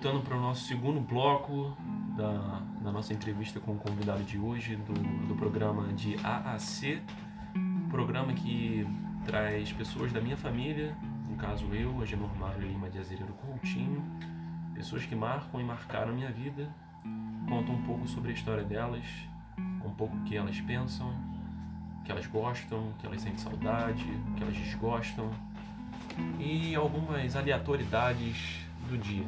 Voltando para o nosso segundo bloco da, da nossa entrevista com o convidado de hoje, do, do programa de AAC, programa que traz pessoas da minha família, no caso eu, Agenor Mário Lima de Azeredo Coutinho, pessoas que marcam e marcaram minha vida, contam um pouco sobre a história delas, um pouco o que elas pensam, o que elas gostam, o que elas sentem saudade, o que elas desgostam e algumas aleatoriedades do dia.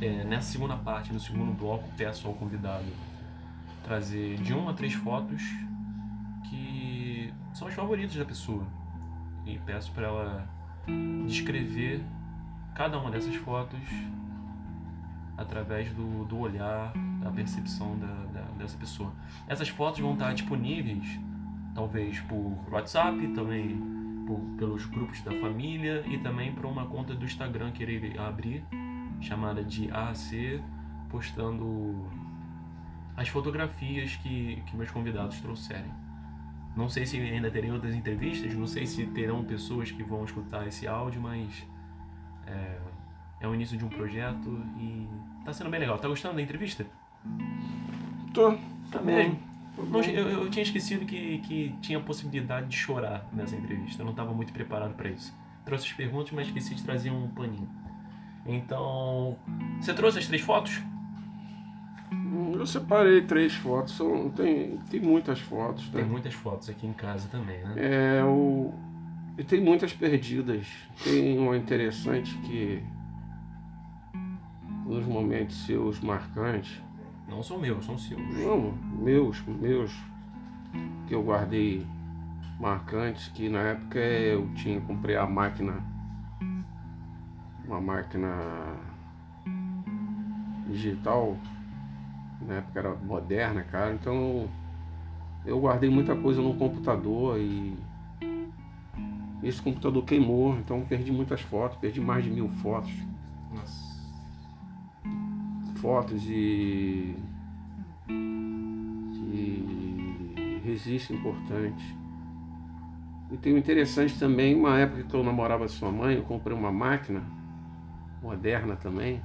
É, nessa segunda parte, no segundo bloco, peço ao convidado trazer de uma a três fotos que são os favoritos da pessoa e peço para ela descrever cada uma dessas fotos através do, do olhar, da percepção da, da, dessa pessoa. Essas fotos vão estar disponíveis, talvez por WhatsApp, também por, pelos grupos da família e também para uma conta do Instagram que ele abrir, chamada de AAC, postando as fotografias que, que meus convidados trouxerem. Não sei se ainda terei outras entrevistas, não sei se terão pessoas que vão escutar esse áudio, mas é, é o início de um projeto e tá sendo bem legal. Tá gostando da entrevista? Tô. Tá bem. Não, eu, eu, tinha esquecido que, que tinha possibilidade de chorar nessa entrevista. Eu não estava muito preparado para isso. Trouxe as perguntas, mas esqueci de trazer um paninho. Então, você trouxe as três fotos? Eu separei três fotos, são, tem, tem muitas fotos. Tem né? muitas fotos aqui em casa também, né? É, o, e tem muitas perdidas. Tem uma interessante que, nos momentos seus marcantes, não são meus, são seus. Não, meus, meus, que eu guardei marcantes, que na época eu tinha, comprei a máquina, uma máquina digital, na época era moderna, cara, então eu guardei muita coisa no computador e esse computador queimou, então perdi muitas fotos, perdi mais de mil fotos. Nossa fotos de, de registro importante. E tem o interessante também, uma época que eu namorava sua mãe, eu comprei uma máquina moderna também.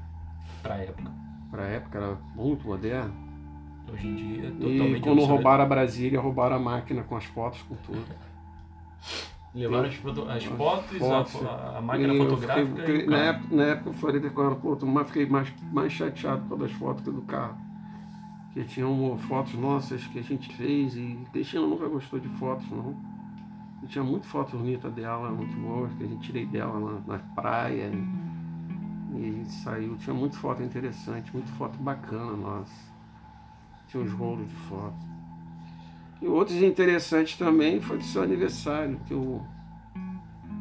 Pra época. Pra época, era muito moderna. Hoje em dia, totalmente E quando roubaram a Brasília, roubaram a máquina com as fotos, com tudo. Levaram as, foto, as fotos, fotos, a, a, máquina fotográfica. Fiquei, fiquei, na, época, na época eu falei ela, pô, mas fiquei mais, mais chateado pelas fotos do carro. Que tinham fotos nossas que a gente fez e Cristina nunca gostou de fotos, não. E tinha muita foto bonita dela, muito boa, que a gente tirei dela na, na praia. E, e saiu. Tinha muita foto interessante, muita foto bacana nossa. Tinha uns rolos de fotos. E outros interessantes também foi do seu aniversário, que eu,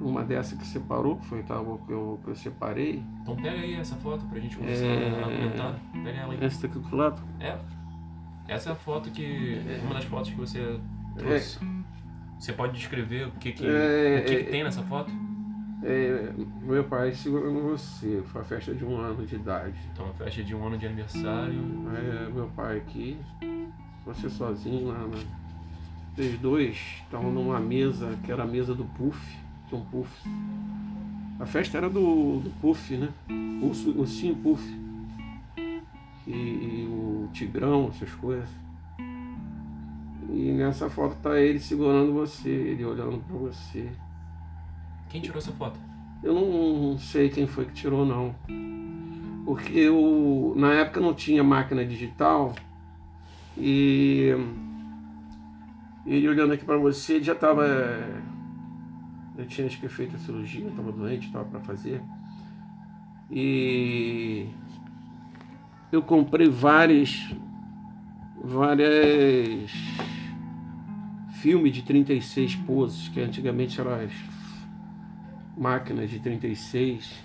uma dessa que separou, que foi tá, que eu, que eu separei. Então pega aí essa foto pra gente começar é... a comentar. Pega ela aí. Essa daqui do lado? É. Essa é a foto que. Uma das fotos que você trouxe. É... Você pode descrever o que, que, é... o que, que tem nessa foto? É, meu pai segurando você, foi a festa de um ano de idade. Então, a festa de um ano de aniversário. É, meu pai aqui, você sozinho lá na, vocês dois estavam numa mesa que era a mesa do Puff, tinha um Puff. A festa era do, do Puff, né? O, o Sim Puff. E, e, o Tigrão, essas coisas. E nessa foto tá ele segurando você, ele olhando para você. Quem tirou essa foto? Eu não sei quem foi que tirou não. Porque eu na época não tinha máquina digital e ele olhando aqui para você, ele já estava. Eu tinha acho que feito a cirurgia, estava doente, estava para fazer. E eu comprei várias. várias. filmes de 36 poses, que antigamente eram máquinas de 36.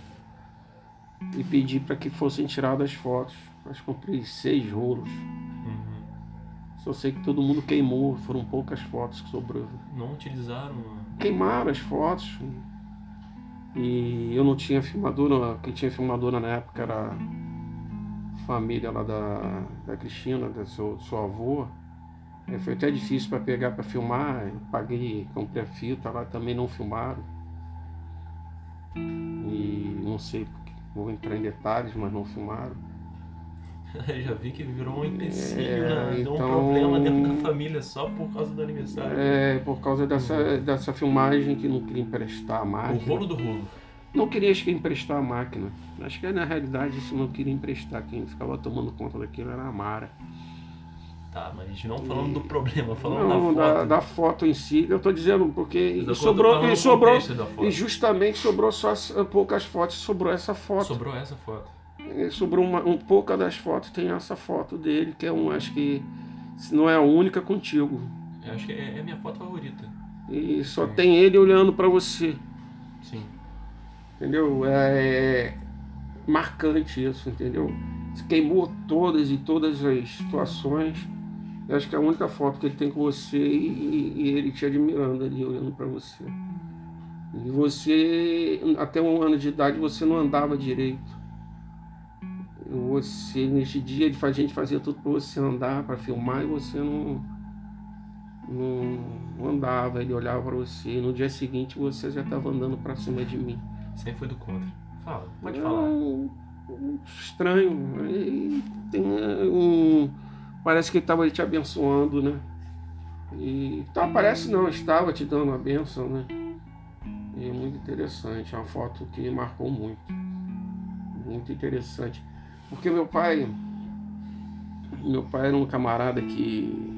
E pedi para que fossem tiradas fotos. Mas comprei seis rolos. Só sei que todo mundo queimou, foram poucas fotos que sobrou. Não utilizaram? Queimaram as fotos. E eu não tinha filmadora, quem tinha filmadora na época era a família lá da, da Cristina, da seu, seu avô. É, foi até difícil para pegar para filmar, eu paguei, comprei a fita lá, também não filmaram. E não sei, vou entrar em detalhes, mas não filmaram. já vi que virou um empecilho, É, né? Deu um então- problema dentro da família só por causa do aniversário. É, por causa dessa, dessa filmagem que não queria emprestar a o máquina. rolo do rolo. Não queria acho que emprestar a máquina. Acho que na realidade isso não queria emprestar. Quem ficava tomando conta daquilo era a Mara. Tá, mas não falando do problema, falando não, da foto. da, da foto em si. Eu tô dizendo porque sobrou, e sobrou e justamente sobrou só as- poucas fotos, sobrou essa foto. Sobrou essa foto. E Sobrou uma, um pouca das fotos tem essa foto dele que é um, acho que se não é a única contigo. Eu acho que é, é a minha foto favorita. E só Sim. tem ele olhando para você. Sim. Entendeu? É marcante isso, entendeu? Se queimou todas e todas as situações. Eu acho que é a única foto que ele tem com você e, e ele te admirando ali, olhando para você. E você, até um ano de idade, você não andava direito. Você, neste dia, ele faz- a gente fazia tudo para você andar, para filmar, e você não, não, não andava. Ele olhava para você, e no dia seguinte você já estava andando para cima de mim. Sempre foi do contra. Fala, pode É falar. um- um estranho. Tem um. Parece que ele estava te abençoando, né? E tá, parece não, estava te dando a benção, né? E é muito interessante, é uma foto que marcou muito. Muito interessante. Porque meu pai. Meu pai era um camarada que.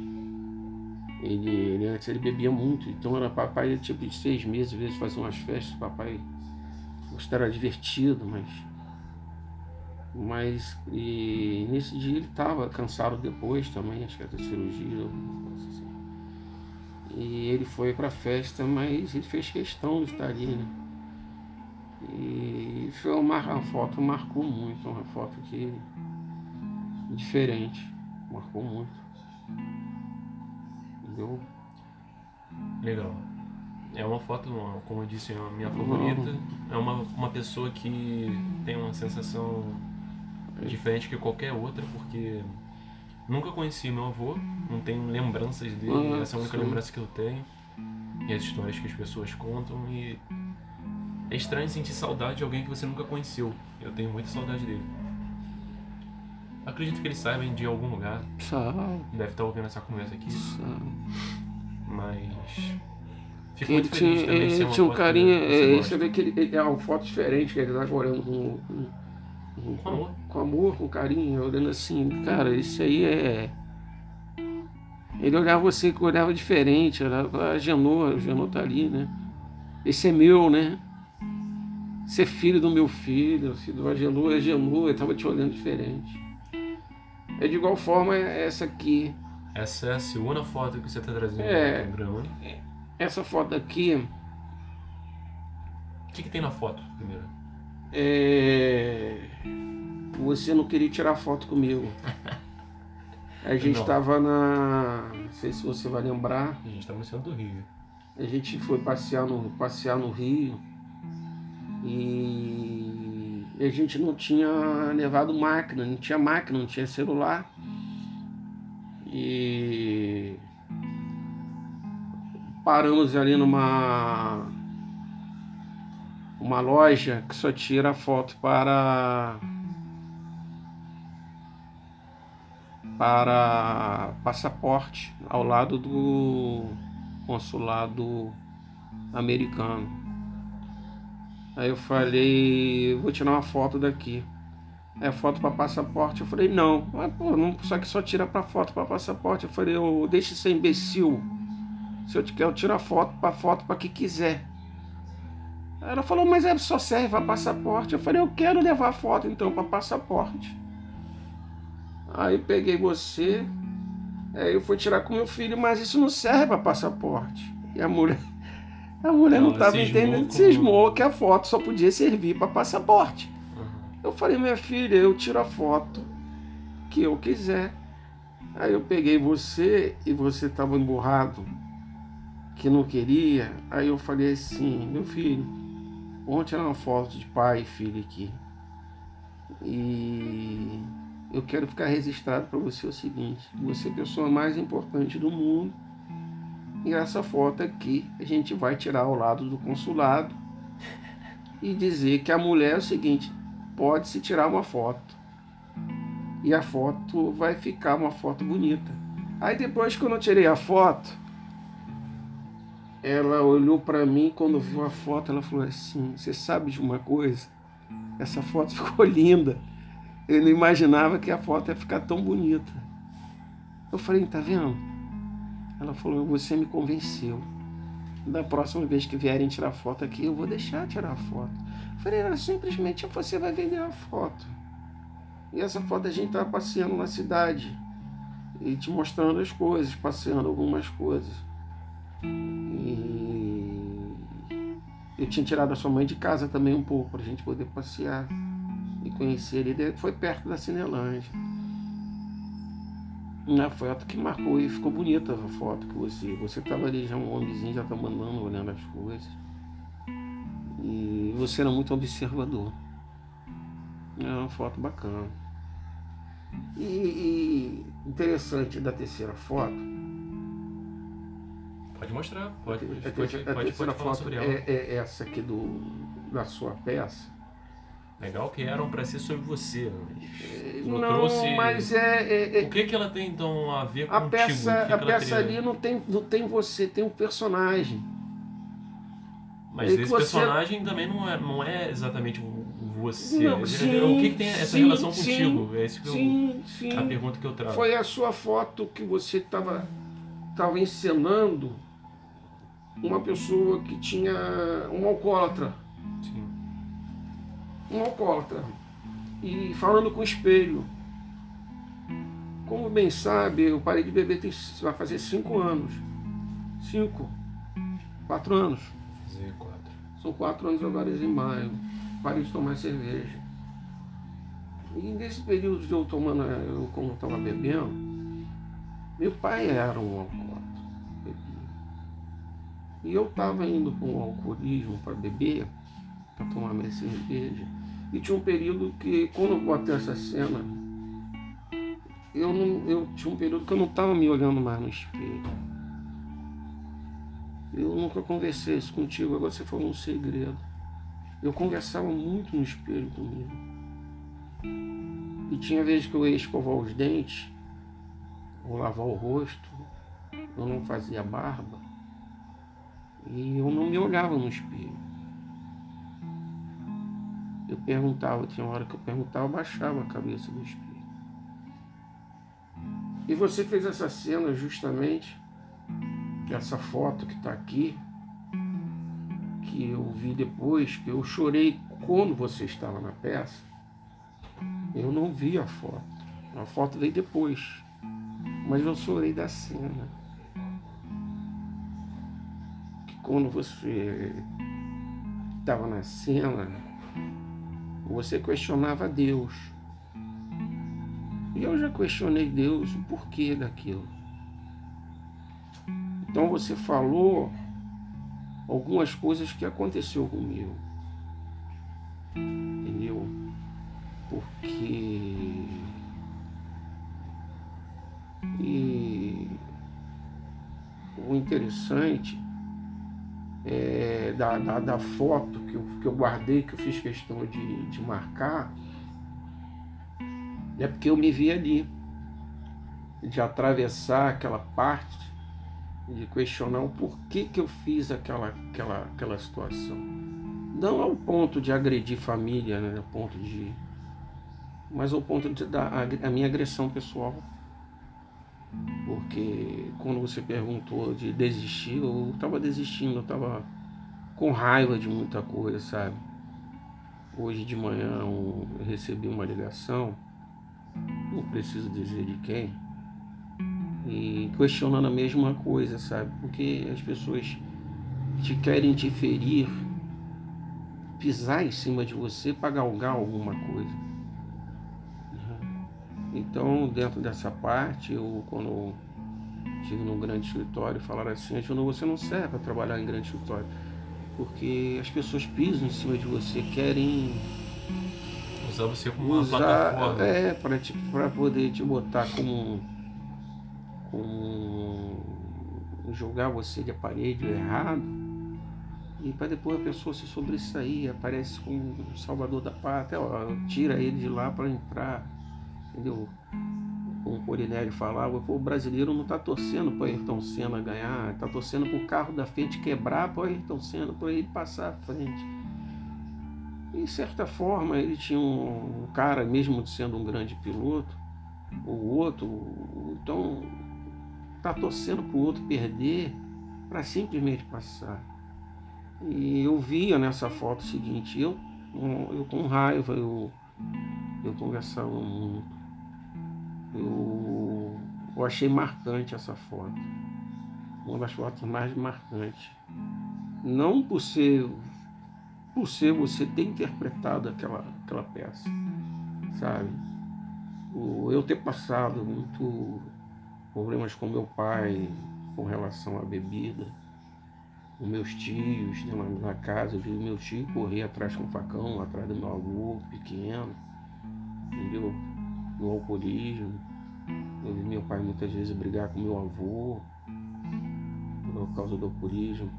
Ele, ele antes ele bebia muito, então era papai tipo de seis meses, às vezes fazia umas festas, papai Gosto era divertido, mas. Mas. E nesse dia ele estava cansado depois também, acho que era da cirurgia. assim. E ele foi pra festa, mas ele fez questão de estar ali, né? E foi uma, uma foto marcou muito, uma foto que. diferente. Marcou muito. Entendeu? Legal. É uma foto, como eu disse, é a minha favorita. É uma, uma pessoa que tem uma sensação diferente que qualquer outra, porque nunca conheci meu avô, não tenho lembranças dele, Ah, essa é a única sim. lembrança que eu tenho. E as histórias que as pessoas contam e é estranho sentir saudade de alguém que você nunca conheceu. Eu tenho muita saudade dele. Acredito que ele saiba de algum lugar, Sabe, deve estar ouvindo essa conversa aqui, sabe. mas fico ele muito feliz tinha, também de ser ele uma tinha um que é, você vê que ele, ele é uma foto diferente, que ele tá olhando com, com, Com amor. Com amor, com carinho, olhando assim, cara, isso aí é. Ele olhava você que olhava diferente, olhava, a Genô, o Genô tá ali, né? Esse é meu, né? Esse é filho do meu filho, filho do Agenô, é Agenô, ele tava te olhando diferente. É de igual forma essa aqui. Essa é a segunda foto que você está trazendo É. no programa. Essa foto aqui. O que, que tem na foto, primeiro? É... Você não queria tirar foto comigo. A gente estava na. Não sei se você vai lembrar. A gente está no centro do Rio. A gente foi passear no, passear no Rio e a gente não tinha levado máquina, não tinha máquina, não tinha celular. E paramos ali numa uma loja que só tira foto para para passaporte ao lado do consulado americano. Aí eu falei, vou tirar uma foto daqui. É foto para passaporte? Eu falei, não. Mas, pô, não, só que só tira para foto para passaporte. Eu falei, eu deixe ser imbecil. Se eu te quero, a foto para foto para que quiser. Ela falou, mas é, só serve para passaporte. Eu falei, eu quero levar foto então para passaporte. Aí peguei você, aí eu fui tirar com meu filho, mas isso não serve para passaporte. E a mulher, a mulher não estava cismou entendendo, cismou que a foto só podia servir para passaporte. Uhum. Eu falei, minha filha, eu tiro a foto que eu quiser. Aí eu peguei você e você estava emburrado, que não queria. Aí eu falei assim, meu filho, vamos tirar uma foto de pai e filho aqui. E eu quero ficar registrado para você o seguinte, você é a pessoa mais importante do mundo. E essa foto aqui a gente vai tirar ao lado do consulado e dizer que a mulher é o seguinte, pode se tirar uma foto. E a foto vai ficar uma foto bonita. Aí depois quando eu tirei a foto, ela olhou para mim quando viu a foto, ela falou assim: "Você sabe de uma coisa? Essa foto ficou linda. Eu não imaginava que a foto ia ficar tão bonita." Eu falei: "Tá vendo?" Ela falou: "Você me convenceu. Da próxima vez que vierem tirar foto aqui, eu vou deixar tirar a foto." Eu falei: "Era simplesmente você vai vender a foto." E essa foto a gente tava passeando na cidade e te mostrando as coisas, passeando algumas coisas. E eu tinha tirado a sua mãe de casa também um pouco, para a gente poder passear e conhecer ele. Foi perto da Cinelândia. Na foto que marcou e ficou bonita a foto que você. Você estava ali já um homenzinho, já estava mandando, olhando as coisas. E você era muito observador. É uma foto bacana. E, e interessante da terceira foto Pode mostrar, pode, pode, a, pode, a pode, terceira pode falar foto sobre ela. é, é essa aqui do, da sua peça. Legal que eram para ser sobre você, mas tu Não, trouxe. mas é, é- é- O que que ela tem então a ver a contigo? peça, O que que a ela peça teria- ali não tem, não tem você, tem um personagem. Mas é que esse você- personagem também não é, não é exatamente você. Não, sim, o que, que tem essa sim, relação sim, contigo? é isso que eu, Sim, sim. a pergunta que eu trago. Foi a sua foto que você estava tava encenando uma pessoa que tinha um alcoólatra. Sim. Um alcoólatra e falando com o espelho. Como bem sabe, eu parei de beber tem, vai fazer cinco anos. Cinco. Quatro anos. Fazer quatro. São quatro anos agora em maio. Parei de tomar cerveja. E nesse período de eu tomando, eu como estava bebendo, meu pai era um alcoólatra. E eu estava indo para um alcoolismo para beber, para tomar minha cerveja. E tinha um período que, quando eu botei essa cena, eu, não, eu tinha um período que eu não estava me olhando mais no espelho. Eu nunca conversei isso contigo, agora você falou um segredo. Eu conversava muito no espelho comigo. E tinha vezes que eu ia escovar os dentes, ou lavar o rosto, eu não fazia barba. E eu não me olhava no espelho. Eu perguntava, tinha hora que eu perguntava, eu baixava a cabeça do espelho. E você fez essa cena justamente, essa foto que está aqui, que eu vi depois, que eu chorei quando você estava na peça. Eu não vi a foto. A foto veio depois. Mas eu chorei da cena. Que quando você estava na cena, você questionava Deus. E eu já questionei Deus o porquê daquilo. Então você falou algumas coisas que aconteceu comigo. Entendeu? Porque. E o interessante é da, da, da foto que eu, que eu guardei, que eu fiz questão de, de marcar, é porque eu me vi ali, de atravessar aquela parte, de questionar o porquê que eu fiz aquela, aquela, aquela situação. Não ao ponto de agredir família, né? ao ponto de. Mas ao ponto de dar a, a minha agressão pessoal. Porque quando você perguntou de desistir, eu estava desistindo, eu estava com raiva de muita coisa, sabe? Hoje de manhã eu recebi uma ligação, não preciso dizer de quem, e questionando a mesma coisa, sabe? Porque as pessoas te querem te ferir, pisar em cima de você para galgar alguma coisa. Então, dentro dessa parte, eu quando estive num grande escritório, falaram assim, Juno, você não serve para trabalhar em grande escritório. Porque as pessoas pisam em cima de você, querem Usar você como uma usar plataforma. é para poder te botar como como jogar você de aparelho errado E para depois a pessoa se sobressair, aparece como um salvador da pátria, ó, tira ele de lá para entrar, entendeu? Como o Polinelli falava, o brasileiro não está torcendo para Ayrton Senna ganhar, está torcendo para o carro da frente quebrar para Ayrton Senna, para ele passar à frente. E, de certa forma, ele tinha um, um cara, mesmo sendo um grande piloto, o outro, então está torcendo para o outro perder para simplesmente passar. E eu via nessa foto o seguinte, eu, eu com raiva, eu, eu conversava muito. Eu, eu achei marcante essa foto. Uma das fotos mais marcantes. Não por ser, por ser você ter interpretado aquela, aquela peça, sabe? O, eu ter passado muito problemas com meu pai com relação à bebida os meus tios né, na casa, eu vi meu tio correr atrás com o facão, atrás do meu avô pequeno, entendeu? No alcoolismo. Eu vi meu pai muitas vezes brigar com meu avô por causa do alcoolismo.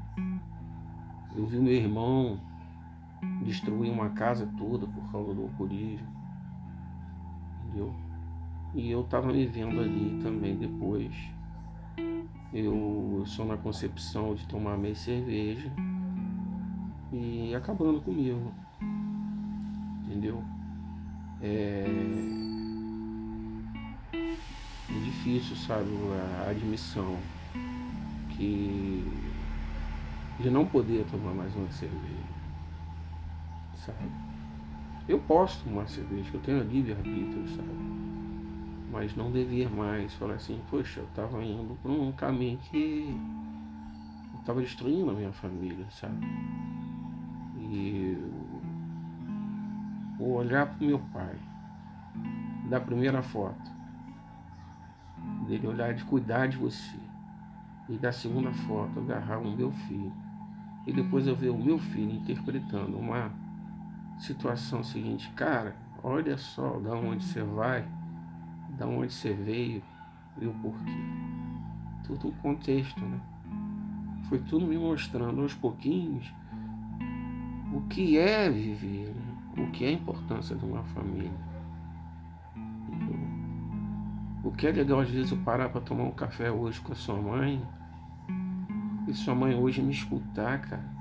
Eu vi meu irmão destruir uma casa toda por causa do alcoolismo. Entendeu? E eu estava me vendo ali também depois eu sou na concepção de tomar meia cerveja e acabando comigo. Entendeu? É, é difícil, sabe, a admissão que de não poder tomar mais uma cerveja. Sabe? Eu posso tomar cerveja, eu tenho livre-arbítrio, sabe? mas não devia mais. Falar assim, poxa, eu estava indo para um caminho que estava destruindo a minha família, sabe? E o olhar para o meu pai, da primeira foto, dele olhar de cuidar de você, e da segunda foto agarrar o meu filho, e depois eu ver o meu filho interpretando uma situação seguinte, cara, olha só da onde você vai da onde você veio e o porquê. Tudo um contexto, né? Foi tudo me mostrando aos pouquinhos o que é viver, né? o que é a importância de uma família. O que é legal às vezes eu parar para tomar um café hoje com a sua mãe e sua mãe hoje me escutar, cara.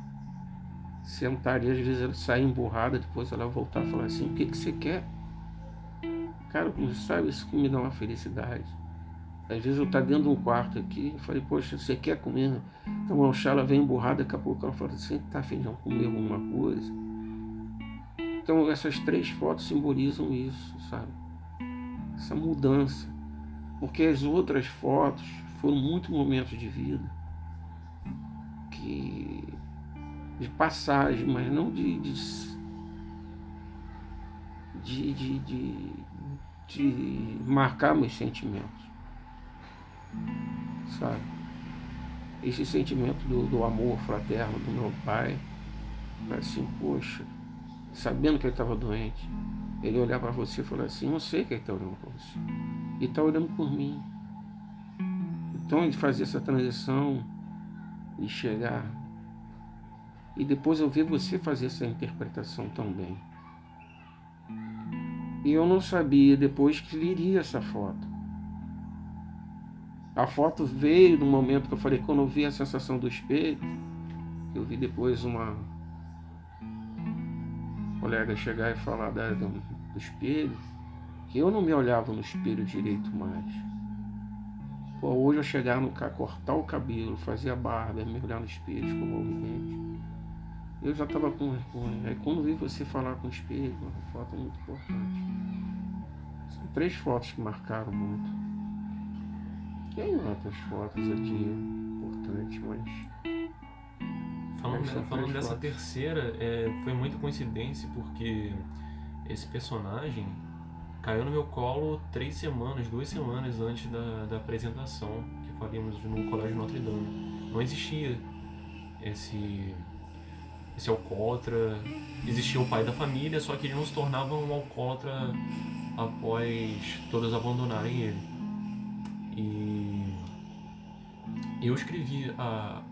Sentar e às vezes ela sair emburrada, depois ela voltar e falar assim, o que, que você quer? Cara, sabe, isso me dá uma felicidade. Às vezes eu estou dentro de um quarto aqui, eu falei, poxa, você quer comer? Então a ela vem emburrada, daqui a pouco ela fala assim, tá afim de comer alguma coisa? Então essas três fotos simbolizam isso, sabe? Essa mudança. Porque as outras fotos foram muitos momentos de vida que de passagem, mas não de, de, de, de, de de marcar meus sentimentos. Sabe? Esse sentimento do, do amor fraterno do meu pai, assim, poxa, sabendo que ele estava doente, ele olhar para você e falar assim, eu sei que ele está olhando para você. E está olhando por mim. Então ele fazer essa transição e chegar. E depois eu ver você fazer essa interpretação também. E eu não sabia depois que viria essa foto. A foto veio no momento que eu falei, quando eu vi a sensação do espelho, eu vi depois uma colega chegar e falar do, espelho, eu não me olhava no espelho direito mais. Pô, hoje eu chegar no carro, cortar o cabelo, fazer a barba, me olhar no espelho, escovar o dente. Eu já estava com vergonha. Aí quando vi você falar com o espelho, uma foto muito importante. São três fotos que marcaram muito. Tem outras fotos aqui importantes, mas. Falando, falando dessa fotos. terceira, é, foi muita coincidência porque esse personagem caiu no meu colo três semanas, duas semanas antes da, da apresentação que faríamos no Colégio Notre Dame. Não existia esse esse alcoólatra. Existia o pai da família, só que ele não se tornava um alcoólatra após todos abandonarem ele. E eu escrevi a,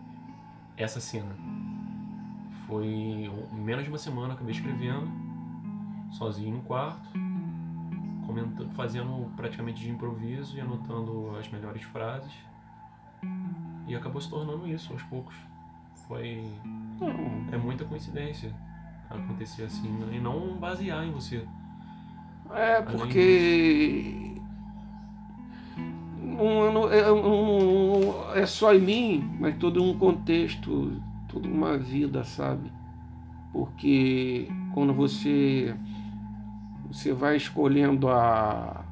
essa cena Foi menos de uma semana acabei escrevendo, sozinho no quarto, comentando, fazendo praticamente de improviso e anotando as melhores frases. E acabou se tornando isso aos poucos. Foi. É muita coincidência acontecer assim, né? e não basear em você. É, porque. Não, não, é, não, é só em mim, mas todo um contexto, toda uma vida, sabe? Porque quando você você vai escolhendo a,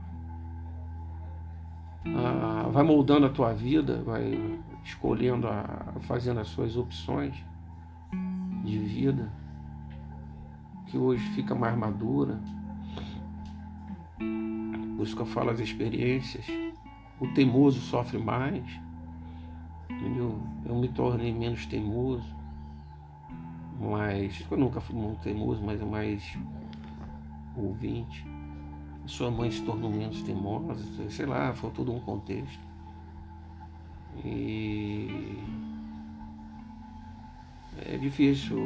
a vai moldando a tua vida, vai escolhendo a, fazendo as suas opções de vida, que hoje fica mais madura. Eu falo as experiências. O teimoso sofre mais. Entendeu? Eu me tornei menos teimoso. Mas. Eu nunca fui muito teimoso, mas é mais ouvinte. Sua mãe se tornou menos teimosa, sei lá, foi todo um contexto. E é difícil,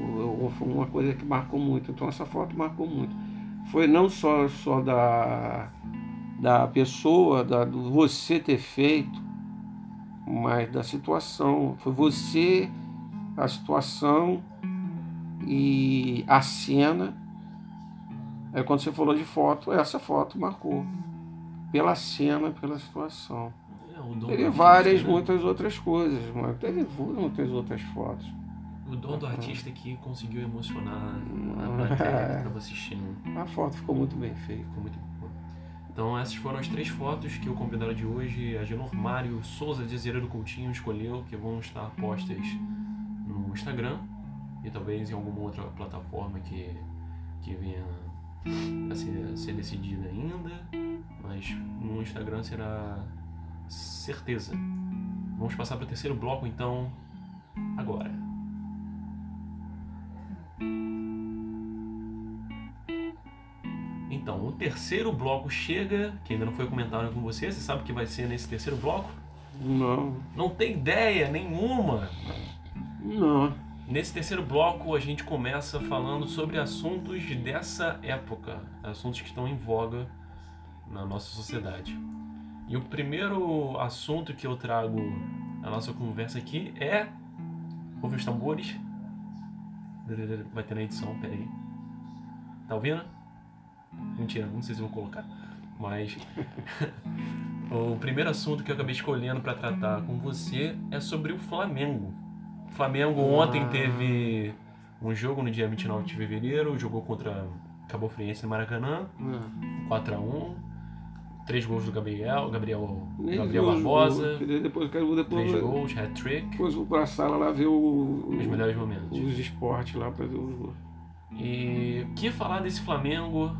foi uma coisa que marcou muito. Então essa foto marcou muito. Foi não só, só da, da pessoa, da, do você ter feito, mas da situação. Foi você, a situação e a cena. Aí quando você falou de foto, essa foto marcou. Pela cena, pela situação. É, teve várias, né? muitas outras coisas, mas teve muitas outras fotos. O dom do artista que conseguiu emocionar a plateia que estava assistindo. A foto ficou muito bem feita. Ficou muito boa. Então essas foram as três fotos que o convidado de hoje, a Genor Mário Souza de Azeredo Coutinho, escolheu, que vão estar postas no Instagram e talvez em alguma outra plataforma que, que venha a ser, a ser decidida ainda, mas no Instagram será certeza. Vamos passar para o terceiro bloco então, agora. Então, o terceiro bloco chega, que ainda não foi comentado com você. Você sabe o que vai ser nesse terceiro bloco? Não. Não tem ideia nenhuma? Não. Nesse terceiro bloco, a gente começa falando sobre assuntos dessa época, assuntos que estão em voga na nossa sociedade. E o primeiro assunto que eu trago na nossa conversa aqui é. Ouve os tambores. Vai ter na edição, peraí. Tá ouvindo? Mentira, não sei se vou colocar. Mas. o primeiro assunto que eu acabei escolhendo para tratar com você é sobre o Flamengo. O Flamengo ontem ah. teve um jogo no dia 29 de fevereiro, jogou contra Cabo Friense no Maracanã, 4x1. Ah. Três gols do Gabriel, Gabriel, Gabriel Barbosa. Depois, depois, três gols, hat-trick. Depois vou pra sala lá ver o, os melhores momentos. Os esportes lá para ver os gols. E que falar desse Flamengo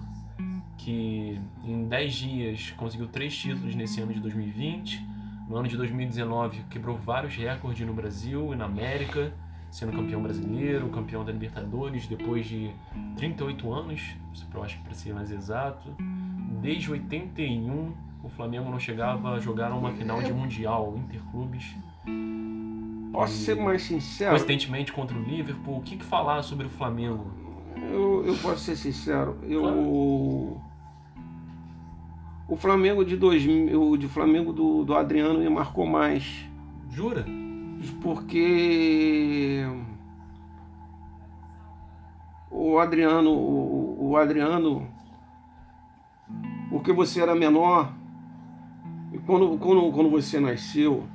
que em 10 dias conseguiu três títulos nesse ano de 2020. No ano de 2019 quebrou vários recordes no Brasil e na América, sendo campeão brasileiro, campeão da Libertadores depois de 38 anos, eu acho que para ser mais exato. Desde 81 o Flamengo não chegava a jogar uma final de Mundial Interclubes. Posso ser mais sincero? Coincidentemente contra o Liverpool. O que, que falar sobre o Flamengo? Eu, eu posso ser sincero. Eu. Claro o Flamengo de 2000, o de Flamengo do, do Adriano me marcou mais. Jura? Porque o Adriano, o, o Adriano, porque você era menor, e quando, quando, quando você nasceu,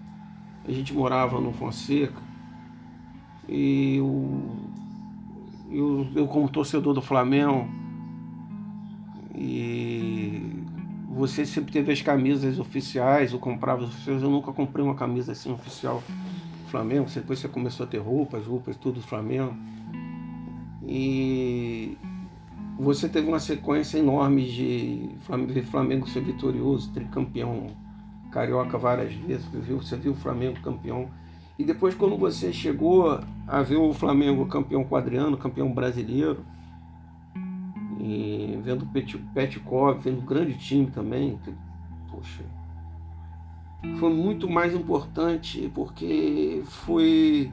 a gente morava no Fonseca, e eu, eu, eu como torcedor do Flamengo, e você sempre teve as camisas oficiais, ou comprava as oficiais. Eu nunca comprei uma camisa assim oficial Flamengo. Depois você começou a ter roupas, roupas, tudo do Flamengo. E você teve uma sequência enorme de Flamengo ser vitorioso, tricampeão carioca várias vezes. Você viu o Flamengo campeão. E depois, quando você chegou a ver o Flamengo campeão quadriano, campeão brasileiro, e vendo o Petkov, vendo um grande time também. Poxa, foi muito mais importante porque foi.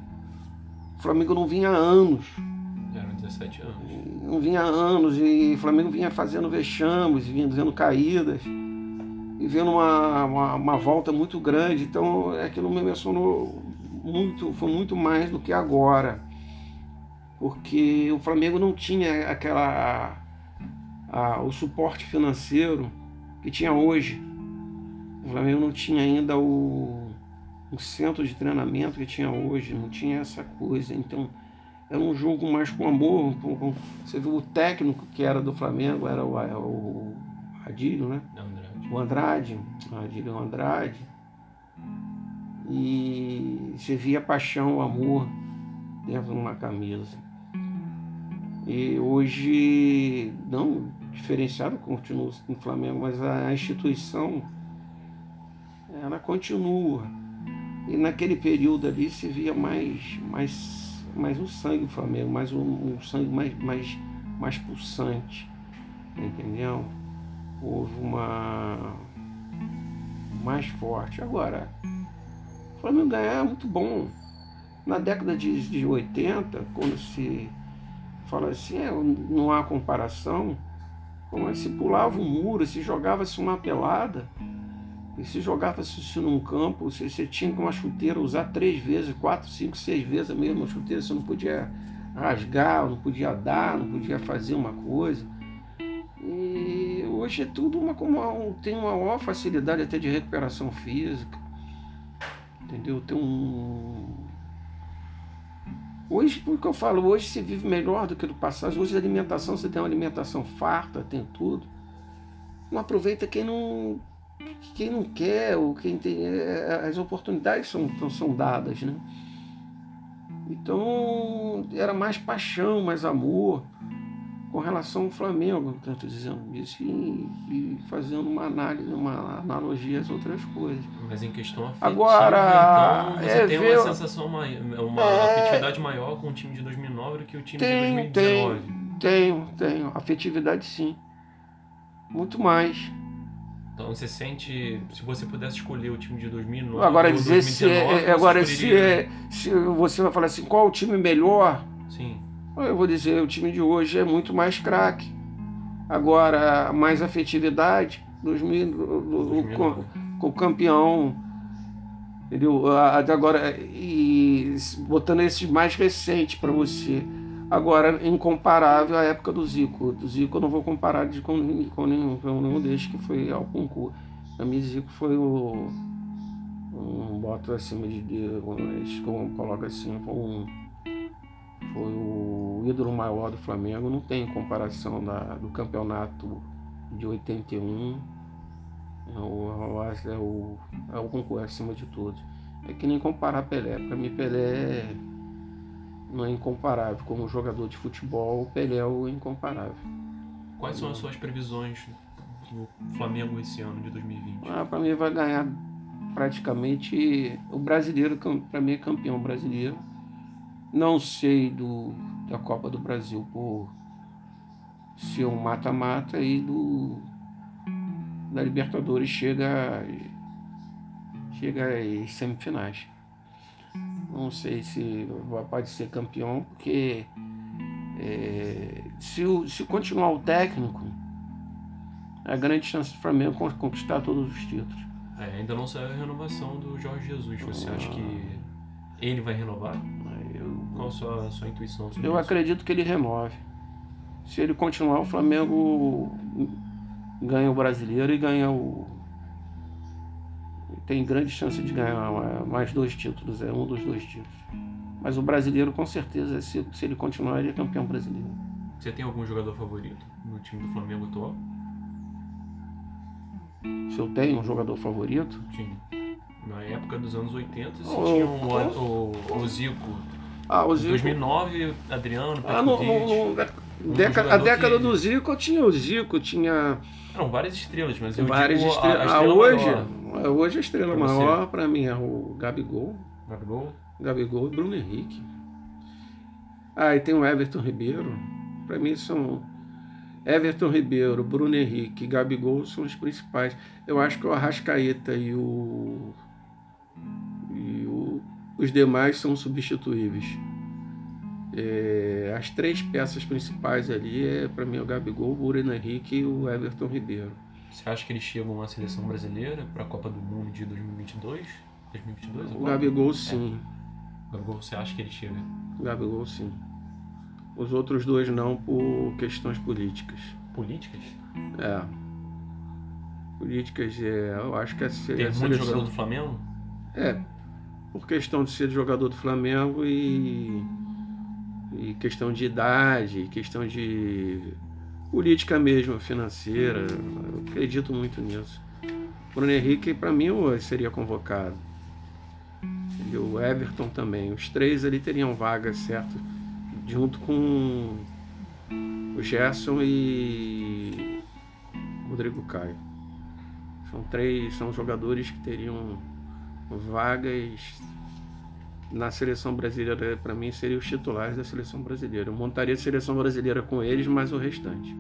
O Flamengo não vinha há anos 17 anos. Não vinha há anos e o Flamengo vinha fazendo vexames, vinha vendo caídas e vendo uma, uma, uma, volta muito grande. Então aquilo me emocionou muito, foi muito mais do que agora. Porque o Flamengo não tinha aquela a, o suporte financeiro que tinha hoje. O Flamengo não tinha ainda o, o centro de treinamento que tinha hoje, não tinha essa coisa. Então era um jogo mais com amor. Com, com, você viu o técnico que era do Flamengo, era o, o Adílio, né? Andrade. O Andrade, o Adílio Andrade. E você via a paixão, o amor dentro de uma camisa. E hoje, não diferenciado, continua no Flamengo, mas a instituição, ela continua. E naquele período ali se via mais, mais, mais um sangue do Flamengo, mais um, um sangue mais, mais, mais pulsante, entendeu? Houve uma mais forte. Agora, o Flamengo ganhar é muito bom. Na década de, de 80, quando se fala assim, é, não há comparação, mas se pulava um muro, se jogava-se uma pelada, se jogava-se num campo, você, você tinha que uma chuteira usar três vezes, quatro, cinco, seis vezes a mesma chuteira, você não podia rasgar, não podia dar, não podia fazer uma coisa. E hoje é tudo uma, uma tem uma maior facilidade até de recuperação física. Entendeu? Tem um. Hoje, porque eu falo, hoje você vive melhor do que no passado. Hoje a alimentação, você tem uma alimentação farta, tem tudo. Não aproveita quem não quem não quer, ou quem tem. É, é, as oportunidades são, são dadas, né? Então era mais paixão, mais amor com relação ao Flamengo, tanto dizendo isso, e, e, fazendo uma análise, uma analogia às outras coisas. Mas em questão afetiva, Agora, então você é, tem ver... uma sensação, uma é... afetividade maior com o time de 2009 do que o time tem, de 2019? Tenho, tenho. Afetividade sim. Muito mais. Então você sente, se você pudesse escolher o time de 2009 agora dizer 2019, se é, agora se, é, se você vai falar assim, qual o time melhor? Sim. Eu vou dizer, o time de hoje é muito mais craque. Agora, mais afetividade, 2000, o, o, o campeão, entendeu? Agora, e botando esses mais recentes para você. Agora, incomparável à época do Zico. Do Zico eu não vou comparar de, com, com, nenhum, com nenhum desses que foi ao concurso. Para mim, Zico foi o. Um, boto acima de. de como coloca assim, um. Foi o ídolo maior do Flamengo. Não tem comparação da, do campeonato de 81. É o, é o, é o concurso acima de todos. É que nem comparar Pelé. Para mim, Pelé é não é incomparável. Como jogador de futebol, o Pelé é o incomparável. Quais são as suas previsões do Flamengo esse ano de 2020? Ah, para mim vai ganhar praticamente o brasileiro, para mim é campeão brasileiro. Não sei do, da Copa do Brasil por ser um mata-mata e do da Libertadores chega chega às semifinais. Não sei se pode ser campeão, porque é, se, se continuar o técnico, é grande chance do Flamengo conquistar todos os títulos. É, ainda não saiu a renovação do Jorge Jesus. Você ah, acha que ele vai renovar? Eu, Qual a sua, a sua intuição sobre Eu isso? acredito que ele renove. Se ele continuar, o Flamengo ganha o brasileiro e ganha o, tem grande chance de ganhar mais dois títulos, é um dos dois títulos. Mas o brasileiro, com certeza, se, se ele continuar, ele é campeão brasileiro. Você tem algum jogador favorito no time do Flamengo atual? Se eu tenho um jogador favorito? Sim. Na época dos anos 80, você oh, tinha um, o, o, o Zico. Ah, o Zico. 2009, Adriano, ah, no, no, no, década, a década que... do Zico eu tinha o Zico, tinha. Não, várias estrelas, mas eu várias digo estrelas. A, a estrela ah, hoje, maior. hoje a estrela pra maior para mim é o Gabigol. Gabigol? Gabigol e Bruno Henrique. Ah, e tem o Everton Ribeiro. Para mim são Everton Ribeiro, Bruno Henrique, Gabigol são os principais. Eu acho que o Arrascaeta e o... os demais são substituíveis. É, as três peças principais ali é para mim o Gabigol, o Bruno Henrique e o Everton Ribeiro. Você acha que eles chegam à seleção brasileira para a Copa do Mundo de 2022? 2022 o Gabigol sim. É. O Gabigol, você acha que ele chega? O Gabigol sim. Os outros dois não por questões políticas. Políticas? É. Políticas, é, eu acho que é Tem muito seleção... jogador do Flamengo? É, por questão de ser jogador do Flamengo e, e questão de idade, questão de política mesmo, financeira. Eu acredito muito nisso. Bruno Henrique, para mim, seria convocado. E o Everton também. Os três ali teriam vaga, certo? Junto com o Gerson e Rodrigo Caio. São três, são jogadores que teriam vagas na seleção brasileira. Para mim, seriam os titulares da seleção brasileira. Eu montaria a seleção brasileira com eles, mas o restante.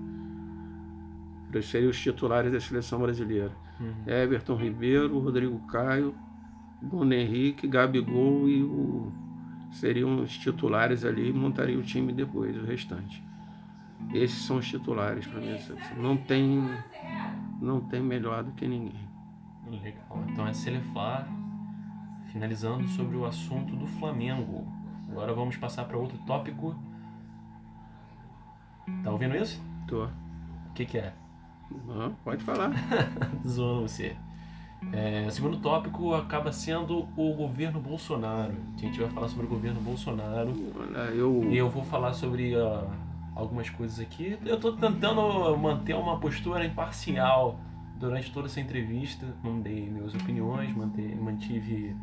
Seriam os titulares da seleção brasileira. Uhum. Everton Ribeiro, Rodrigo Caio, Bruno Henrique, Gabigol e o seriam os titulares ali e montaria o time depois, o restante. Esses são os titulares para mim. Não tem, não tem melhor do que ninguém. Legal. Então é Celefar, finalizando sobre o assunto do Flamengo. Agora vamos passar para outro tópico. Tá ouvindo isso? Tô. O que, que é? Não, pode falar. Zoando você. É, o segundo tópico acaba sendo o governo Bolsonaro. A gente vai falar sobre o governo Bolsonaro. Olha, eu... E eu vou falar sobre uh, algumas coisas aqui. Eu estou tentando manter uma postura imparcial durante toda essa entrevista. Não dei minhas opiniões, mantive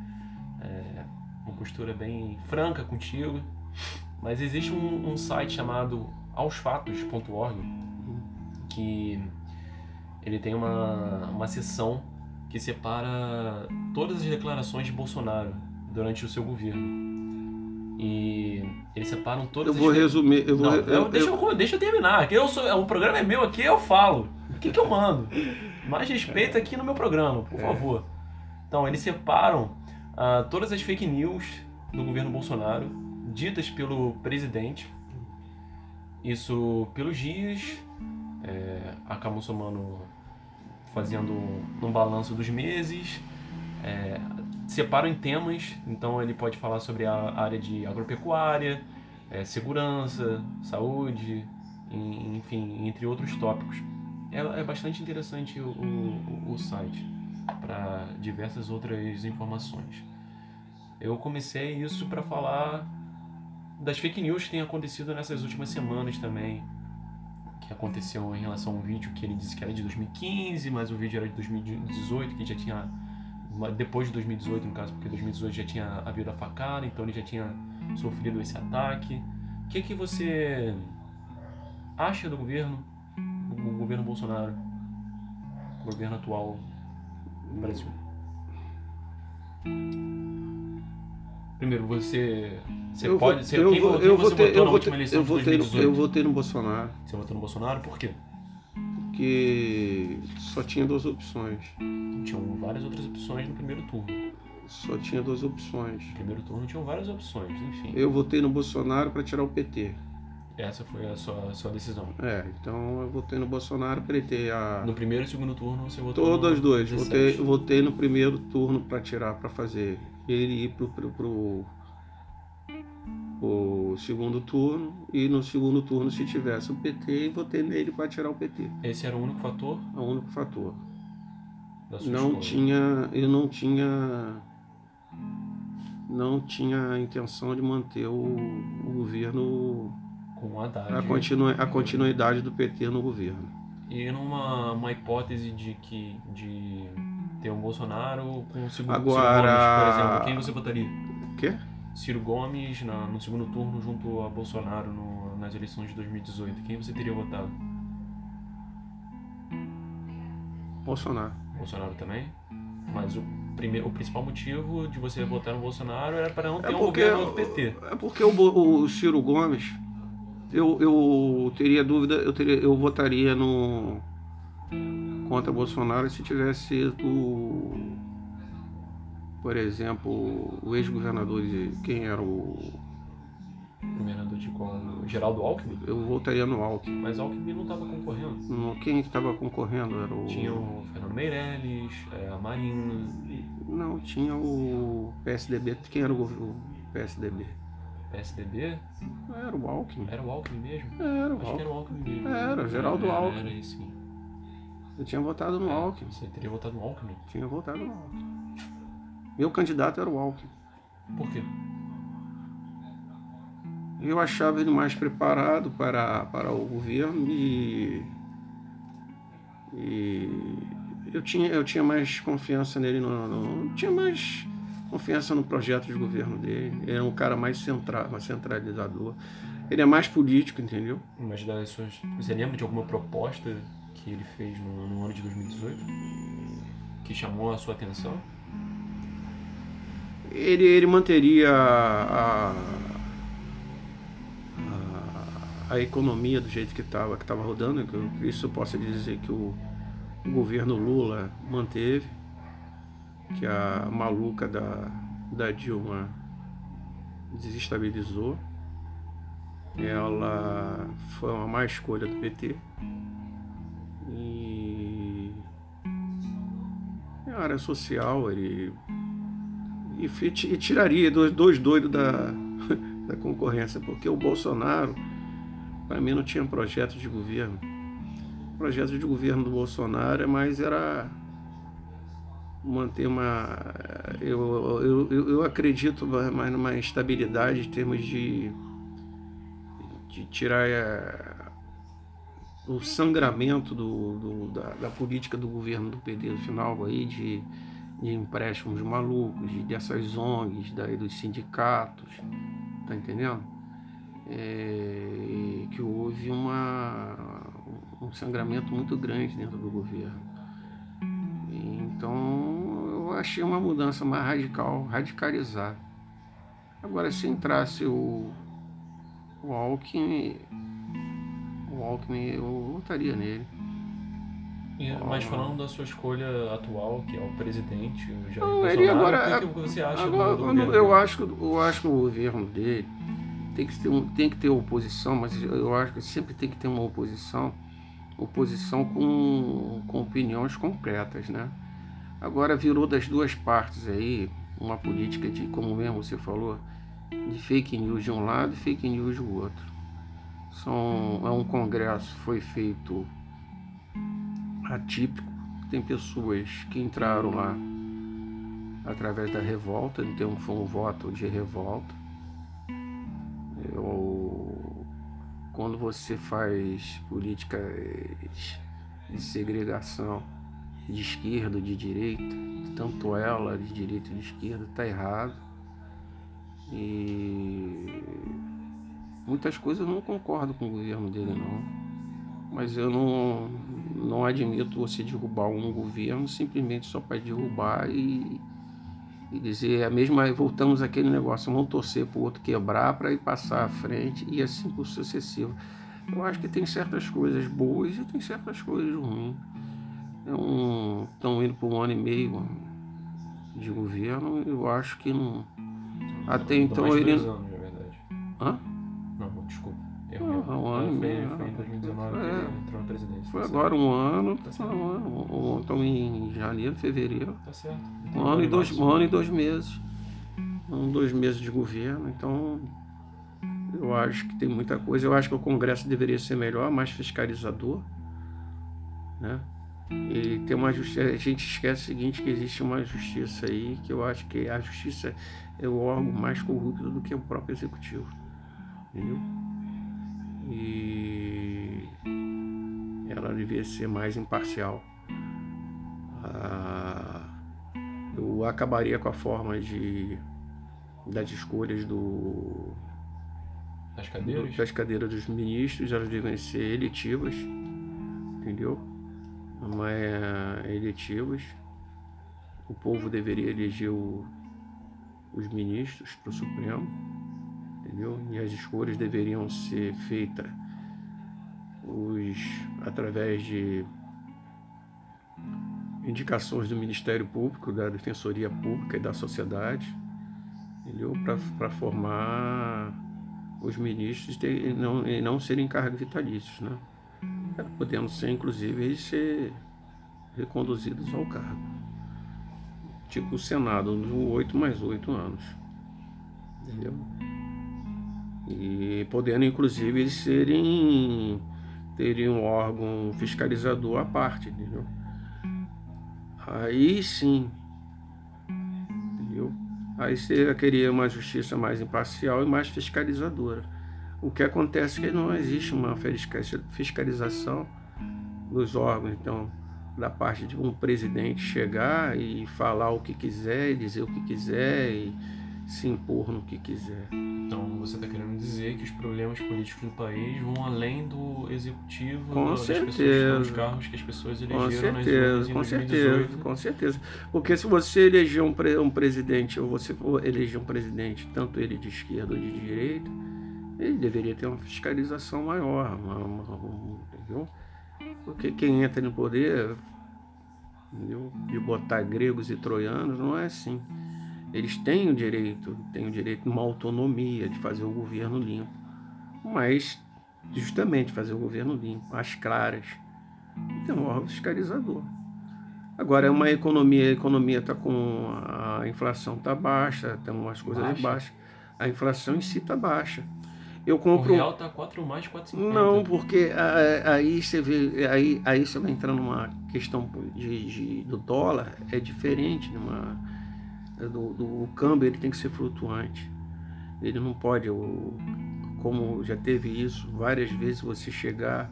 é, uma postura bem franca contigo. Mas existe um, um site chamado aosfatos.org que ele tem uma, uma seção que separa todas as declarações de Bolsonaro durante o seu governo. E eles separam todas eu vou resumir. Eu vou, Não, eu, deixa, eu, deixa eu terminar. Eu sou, o programa é meu, aqui eu falo. O que, que eu mando? Mais respeito aqui no meu programa, por é. favor. Então, eles separam uh, todas as fake news do governo Bolsonaro, ditas pelo presidente. Isso pelos dias, é, acabam somando, fazendo um balanço dos meses, é, separam em temas, então ele pode falar sobre a área de agropecuária, é, segurança, saúde, enfim, entre outros tópicos. É, é bastante interessante o, o, o site para diversas outras informações. Eu comecei isso para falar das fake news que tem acontecido nessas últimas semanas também. Que aconteceu em relação a um vídeo que ele disse que era de 2015, mas o vídeo era de 2018, que já tinha depois de 2018 no caso, porque 2018 já tinha havido a facada, então ele já tinha sofrido esse ataque. O que que você acha do governo, do governo Bolsonaro, o governo atual do Brasil? Primeiro, você, você eu pode ser eu quem, vou, quem eu você votei, votou eu última eleição eu de votei, 2018? Eu votei no Bolsonaro. Você votou no Bolsonaro por quê? Porque só tinha duas opções. Tinham várias outras opções no primeiro turno. Só tinha duas opções. No primeiro turno tinham várias opções, enfim. Eu votei no Bolsonaro para tirar o PT. Essa foi a sua, a sua decisão. É, então eu votei no Bolsonaro para ele ter a. No primeiro e segundo turno você votou Todas no duas. Votei, votei no primeiro turno para tirar, para fazer ele ir pro, pro, pro o segundo turno e no segundo turno se tivesse o PT votei nele para tirar o PT. Esse era o único fator? O único fator. Não tinha, eu não tinha não tinha a intenção de manter o, o governo com a, a, continu, a continuidade do PT no governo. E numa uma hipótese de que de ter um Bolsonaro com o segundo, Agora, Gomes, por exemplo, quem você votaria? O quê? Ciro Gomes na, no segundo turno junto a Bolsonaro no, nas eleições de 2018, quem você teria votado? Bolsonaro. Bolsonaro também? Mas o, primeiro, o principal motivo de você votar no Bolsonaro era para não é ter é porque, um governo do PT. É porque o, o Ciro Gomes, eu, eu teria dúvida, eu, teria, eu votaria no contra Bolsonaro se tivesse sido por exemplo, o ex-governador de. Quem era o. Governador de Geraldo Alckmin? Eu votaria no Alckmin. Mas Alckmin não estava concorrendo. Quem estava concorrendo era o. Tinha o Fernando Meirelles, é, a Marina. Não, tinha o PSDB. Quem era o, o PSDB? PSDB? Era o Alckmin. Era o Alckmin mesmo? Era o Acho Alckmin. que era o Alckmin mesmo. Era, Geraldo era, Alckmin. Era isso, sim. Eu tinha votado no É, Alckmin. Você teria votado no Alckmin? Tinha votado no Alckmin. Meu candidato era o Alckmin. Por quê? Eu achava ele mais preparado para, para o governo e, e eu, tinha, eu tinha mais confiança nele, no, no- tinha mais confiança no projeto de governo dele. Ele é um cara mais, centra, mais centralizador. Ele é mais político, entendeu? Mas das suas... Você lembra de alguma proposta que ele fez no, no ano de 2018? Que chamou a sua atenção? Ele, ele manteria a, a, a economia do jeito que estava que tava rodando. Isso eu posso dizer que o, o governo Lula manteve, que a maluca da, da Dilma desestabilizou. Ela foi uma má escolha do PT. E a área social, ele e, e tiraria dois, dois doidos da, da concorrência, porque o Bolsonaro, para mim, não tinha projeto de governo. O projeto de governo do Bolsonaro é mais era manter uma. Eu, eu, eu, acredito mais numa estabilidade em termos de, de tirar eh, o sangramento do, do- da, da política do governo do PT no final aí, de de empréstimos malucos, de, dessas ONGs, daí dos sindicatos, tá entendendo? É, que houve uma, um sangramento muito grande dentro do governo. Então eu achei uma mudança mais radical, radicalizar. Agora se entrasse o, o Alckmin, o Alckmin eu votaria nele. E- Mas falando da sua escolha atual, que é o presidente, o Jair Não, Bolsonaro, agora- o que, que você acha Agora, do, do eu, acho que, eu acho que o governo dele tem que ter, tem que ter oposição, mas eu acho que sempre tem que ter uma oposição, oposição com, com opiniões concretas, né? Agora virou das duas partes aí uma política de, como mesmo você falou, de fake news de um lado e fake news do outro. São, é um congresso foi feito atípico, tem pessoas que entraram lá através da revolta, então foi um voto de revolta. Eu, quando você faz políticas de segregação de esquerda de direita, tanto ela de direita e de esquerda, está errado. E muitas coisas eu não concordo com o governo dele não. Mas eu não, não admito você derrubar um governo simplesmente só para derrubar e, e dizer a mesma. Voltamos àquele negócio, vamos torcer para o outro quebrar para ir passar à frente e assim por sucessivo. Eu acho que tem certas coisas boas e tem certas coisas ruins. Estão indo por um ano e meio de governo, eu acho que não. Até Não, então ele. dois anos, na verdade. Hã? Não, desculpa. Erro Não, meu. um ano e foi, meio, Foi em né? 2019 que É. ele entrou na presidência. Foi tá agora um ano, Tá certo. um ano, estamos em janeiro, fevereiro. Tá certo. Um ano, e dois, um ano e dois meses. Um, dois meses de governo, então eu acho que tem muita coisa. Eu acho que o Congresso deveria ser melhor, mais fiscalizador. Né? E tem uma justiça. A gente esquece o seguinte, que existe uma justiça aí, que eu acho que a justiça é o órgão mais corrupto do que o próprio executivo. Entendeu? E ela devia ser mais imparcial. Ah, eu acabaria com a forma de das escolhas do, As cadeiras? das cadeiras dos ministros, elas devem ser eletivas, entendeu? É eletivas. O povo deveria eleger o- os ministros para o Supremo, entendeu? E as escolhas deveriam ser feitas os, através de indicações do Ministério Público, da Defensoria Pública e da sociedade, entendeu? Para formar os ministros e não, e não serem cargos vitalícios, né? Podendo ser, inclusive, ser reconduzidos ao cargo. Tipo o Senado, 8 mais 8 anos. Entendeu? E podendo, inclusive, eles serem terem um órgão fiscalizador à parte, entendeu? Aí sim, entendeu? Aí você queria uma justiça mais imparcial e mais fiscalizadora. O que acontece é que não existe uma fiscalização dos órgãos, então, da parte de um presidente chegar e falar o que quiser, dizer o que quiser e se impor no que quiser. Então você está querendo dizer que os problemas políticos do país vão além do executivo, com das certeza. pessoas, dos carros que as pessoas elegeram com certeza, nas com 2018. certeza, com certeza. Porque se você eleger um, pre um presidente ou você for eleger um presidente, tanto ele de esquerda ou de direita, ele deveria ter uma fiscalização maior, uma, uma, uma, entendeu? Porque quem entra no poder entendeu? de botar gregos e troianos não é assim. Eles têm o direito, têm o direito de uma autonomia de fazer o governo limpo, mas justamente fazer o governo limpo, às claras, tem um órgão fiscalizador. Agora é uma economia, a economia está com a inflação está baixa, tem umas coisas Baixa? baixas. A inflação em si está baixa. Eu compro O real tá 4 mais 4,50. não, porque aí você vê, aí, aí você vai entrar numa questão de, de- do dólar, é diferente numa, do, do o câmbio ele tem que ser flutuante. Ele não pode, como já teve isso várias vezes, você chegar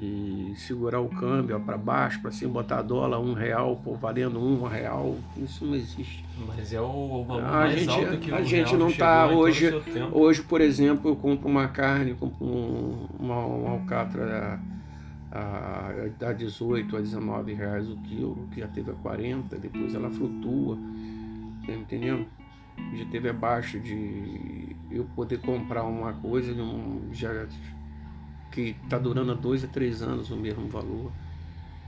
e segurar o câmbio para baixo, para cima, botar dólar um real, pô, valendo um real, isso não existe. Mas é o, valor A mais gente- alto que a gente não tá o hoje-. Hoje, por exemplo, eu compro uma carne, compro um, uma, uma alcatra a, a, a 18 a 19 reais o quilo, que já teve a 40, depois ela flutua, tá entendendo? Já teve abaixo de eu poder comprar uma coisa já, que está durando há dois a três anos o mesmo valor.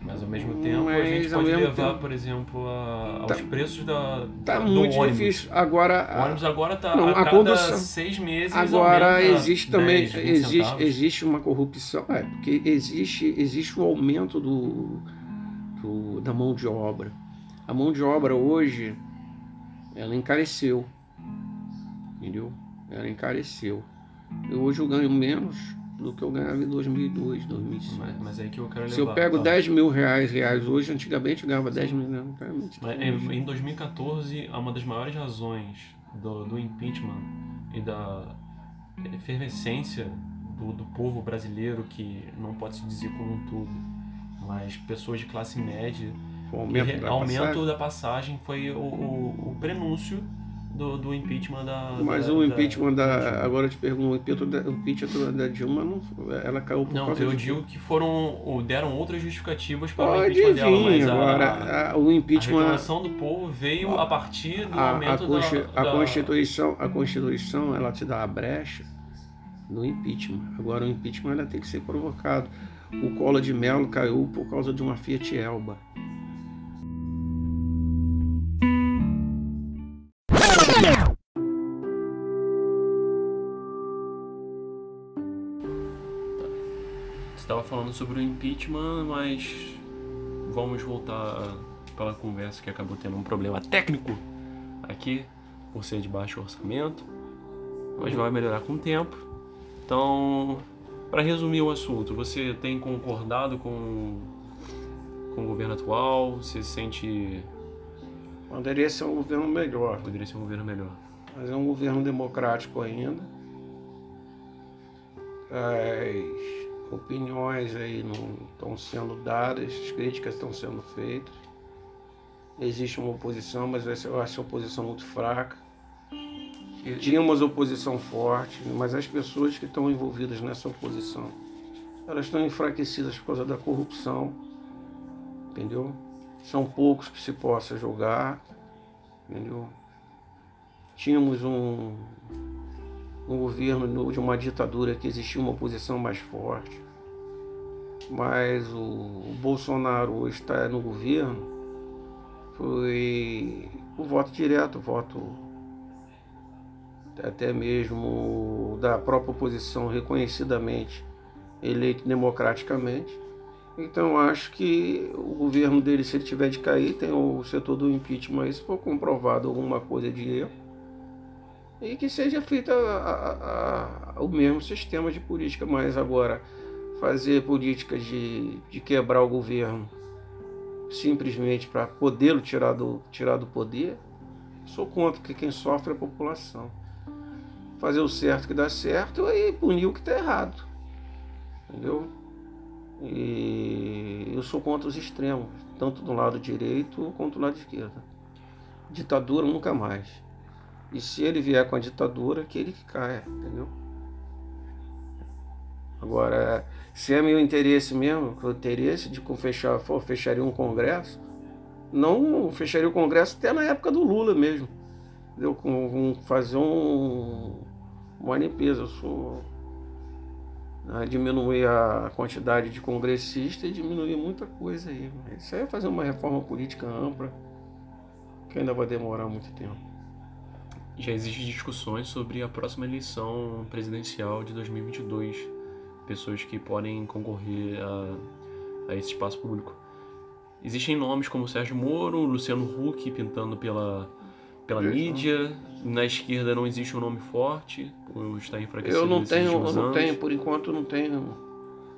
Mas ao mesmo tempo a Mas, gente ao pode levar, tempo- por exemplo, a- aos Tá- preços da, Tá do muito ônibus. difícil. Agora, O ônibus agora tá Não, a, a cada condução- seis meses Agora existe também 10, 20 existe, centavos. existe uma corrupção, é, porque existe existe o aumento do, do- da mão de obra. A mão de obra hoje ela encareceu, entendeu? Ela encareceu. Eu, hoje eu ganho menos do que eu ganhava em 2002, 2005. Mas, mas aí que eu quero levar. Se eu pego tá? 10 mil reais, reais hoje, antigamente eu ganhava 10 mil reais. Mas Em, em 2014, uma das maiores razões do, do impeachment e da efervescência do, do povo brasileiro, que não pode se dizer como um todo, mas pessoas de classe média, O aumento re- da aumento passagem. da passagem foi o, o, o prenúncio do, do impeachment da. Mas da- o da- impeachment da. Dilma. Agora eu te pergunto, o impeachment da, o impeachment da Dilma não, ela caiu por Não, causa eu digo que foram. ou deram outras justificativas para o Pode impeachment vir, dela, mas a- agora a- o A impeachment. reclamação do povo veio a partir do A, a, aumento Consti- da, a da- Constituição, a Constituição, ela te dá a brecha no impeachment. Agora o impeachment ela tem que ser provocado. O Collor de Mello caiu por causa de uma Fiat Elba. Falando sobre o impeachment, mas vamos voltar para a conversa que acabou tendo um problema técnico aqui, por ser de baixo orçamento, mas vai melhorar com o tempo. Então, para resumir o assunto, você tem concordado com, com o governo atual? Você sente Poderia ser um governo melhor, poderia ser um governo melhor? mas é um governo democrático ainda. As opiniões aí não estão sendo dadas, as críticas estão sendo feitas. Existe uma oposição, mas eu acho a oposição muito fraca. Tínhamos oposição forte, mas as pessoas que estão envolvidas nessa oposição, elas estão enfraquecidas por causa da corrupção, entendeu? São poucos que se possa julgar, entendeu? Tínhamos um, um governo no- de uma ditadura que existia uma oposição mais forte, mas o, Bolsonaro está no governo, foi o voto direto, o voto até mesmo da própria oposição reconhecidamente eleito democraticamente. Então acho que o governo dele, se ele tiver de cair, tem o setor do impeachment, se for comprovado alguma coisa de erro, e que seja feito a, a, a, o mesmo sistema de política, mas agora fazer políticas de, de quebrar o governo simplesmente para poder tirar do, tirar do poder, sou contra, que quem sofre é a população. Fazer o certo que dá certo e punir o que está errado. Entendeu? E eu sou contra os extremos, tanto do lado direito quanto do lado esquerdo. Ditadura nunca mais. E se ele vier com a ditadura, que ele que caia, entendeu? Agora, se é meu interesse mesmo, o interesse de fechar, for, fecharia um congresso, não fecharia o congresso até na época do Lula mesmo. Com fazer um, uma limpeza. Eu sou né, diminuir a quantidade de congressistas e diminuir muita coisa aí. Isso aí é fazer uma reforma política ampla, que ainda vai demorar muito tempo. Já existem discussões sobre a próxima eleição presidencial de 2022. Pessoas que podem concorrer a, a esse espaço público. Existem nomes como Sérgio Moro, Luciano Huck pintando pela, pela mídia. Na esquerda não existe um nome forte, ou está enfraquecido. Eu não tenho, eu não tenho, por enquanto não tenho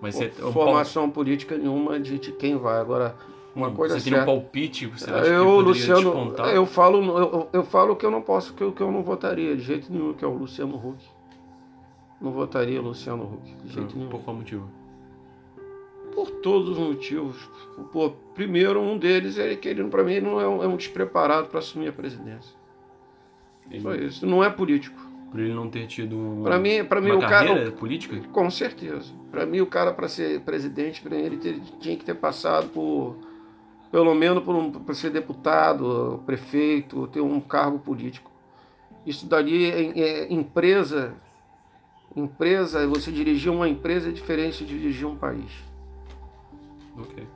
Mas é formação um política nenhuma de, de, quem vai. Agora, uma coisa Você certa, tem um palpite? Você acha eu, que Luciano, despontar? eu falo, eu, eu falo que eu não posso, que eu, que eu não votaria de jeito nenhum, que é o Luciano Huck. Não votaria Luciano Huck, de jeito Hum, nenhum. Por qual motivo? Por todos os motivos. Pô, primeiro, um deles é que ele, para mim, não é um, é um despreparado para assumir a presidência. Ele, Só isso. Não é político. Por ele não ter tido um, Para mim, para mim uma o cara, política? com certeza. Para mim, o cara para ser presidente, para ele ter- tinha que ter passado por, pelo menos por, um, ser deputado, prefeito, ter um cargo político. Isso dali é, é empresa. Empresa, você dirigir uma empresa é diferente de dirigir um país. Ok.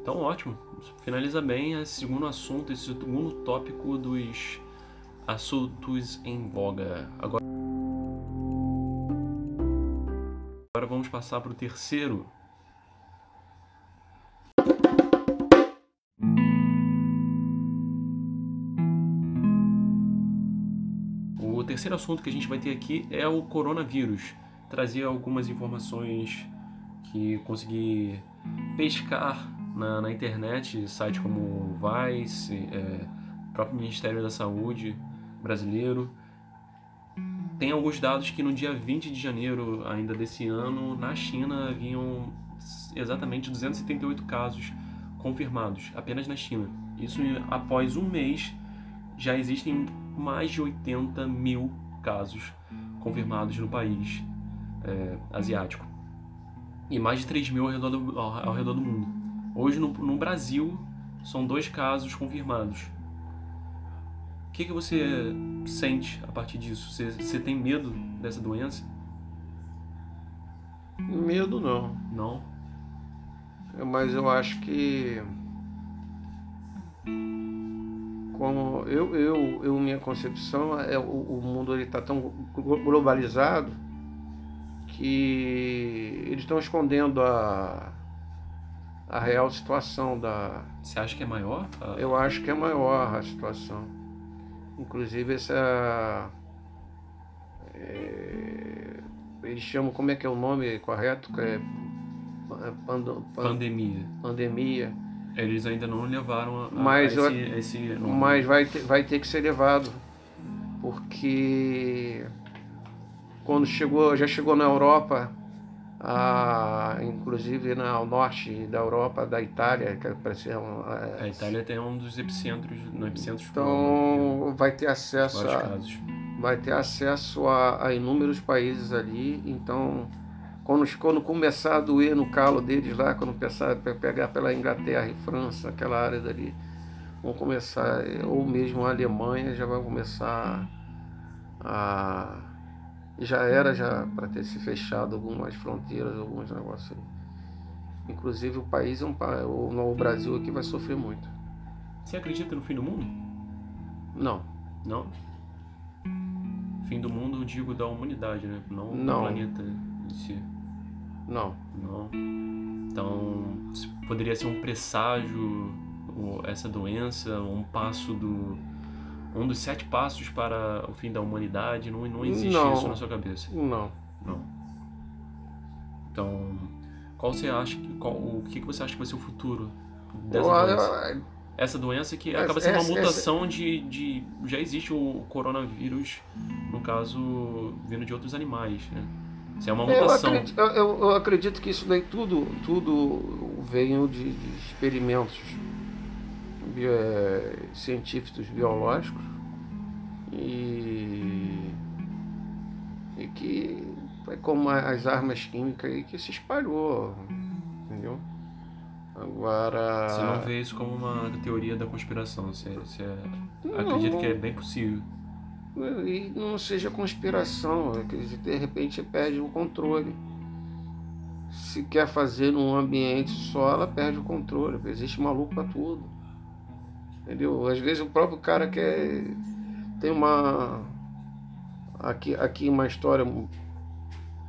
Então, ótimo. Finaliza bem esse segundo assunto, esse segundo tópico dos assuntos em voga. Agora, Agora vamos passar para o terceiro. Terceiro assunto que a gente vai ter aqui é o coronavírus. Trazer algumas informações que consegui pescar na, na internet, sites como Vice, é, próprio Ministério da Saúde brasileiro. Tem alguns dados que no dia 20 de janeiro ainda desse ano, na China, haviam exatamente 278 casos confirmados, apenas na China. Isso após um mês já existem mais de 80 mil casos confirmados no país é, asiático e mais de 3 mil ao redor do, ao, ao redor do mundo. Hoje no, no Brasil são dois casos confirmados. O que, que você sente a partir disso? Você, você tem medo dessa doença? Medo não. Não? Mas eu acho que como eu, eu, eu minha concepção é o, o mundo ele está tão glo- globalizado que eles estão escondendo a, a real situação da Você acha que é maior? a- eu acho que é maior a situação inclusive essa é, eles chamam como é que é o nome correto é pando- pan- pandemia. pandemia Eles ainda não levaram a, a- Mas a esse, a esse. Mas vai ter, vai ter que ser levado. Porque quando chegou, já chegou na Europa, a, inclusive na, ao norte da Europa, da Itália, que parece um, A Itália tem um dos epicentros, no epicentro então vai ter acesso a, casos. vai ter acesso a, a inúmeros países ali. Então, quando, quando começar a doer no calo deles lá, quando começar a pe- pegar pela Inglaterra e França, aquela área dali, vão começar, ou mesmo a Alemanha já vai começar a. Já era já para ter se fechado algumas fronteiras, alguns negócios. Inclusive o país, é um, o Brasil aqui vai sofrer muito. Você acredita no fim do mundo? Não. Não? Fim do mundo, eu digo da humanidade, né? Não, Não. do planeta em si. Não. Não. Então, poderia ser um presságio, essa doença, um passo do. Um dos sete passos para o fim da humanidade. Não, não existe Não. isso na sua cabeça. Não. Não. Então, qual você acha que. Qual, o que, você acha que vai ser o futuro dessa Eu- doença? eu- Essa doença que Essa- acaba sendo uma essa- mutação de, de. Já existe o coronavírus, no caso, vindo de outros animais, né? Isso é uma eu, mutação. acredito, eu- eu- eu acredito que isso daí tudo, tudo veio de, de experimentos bio- eh, científicos biológicos e, e que é como as armas químicas aí que se espalhou, entendeu? Agora. Você não vê isso como uma teoria da conspiração, você, você Não, acredita que é bem possível. E não seja conspiração, de repente perde o controle. Se quer fazer num ambiente só, ela perde o controle. Existe maluco pra tudo. Entendeu? Às vezes o próprio cara quer. Tem uma. Aqui, aqui uma história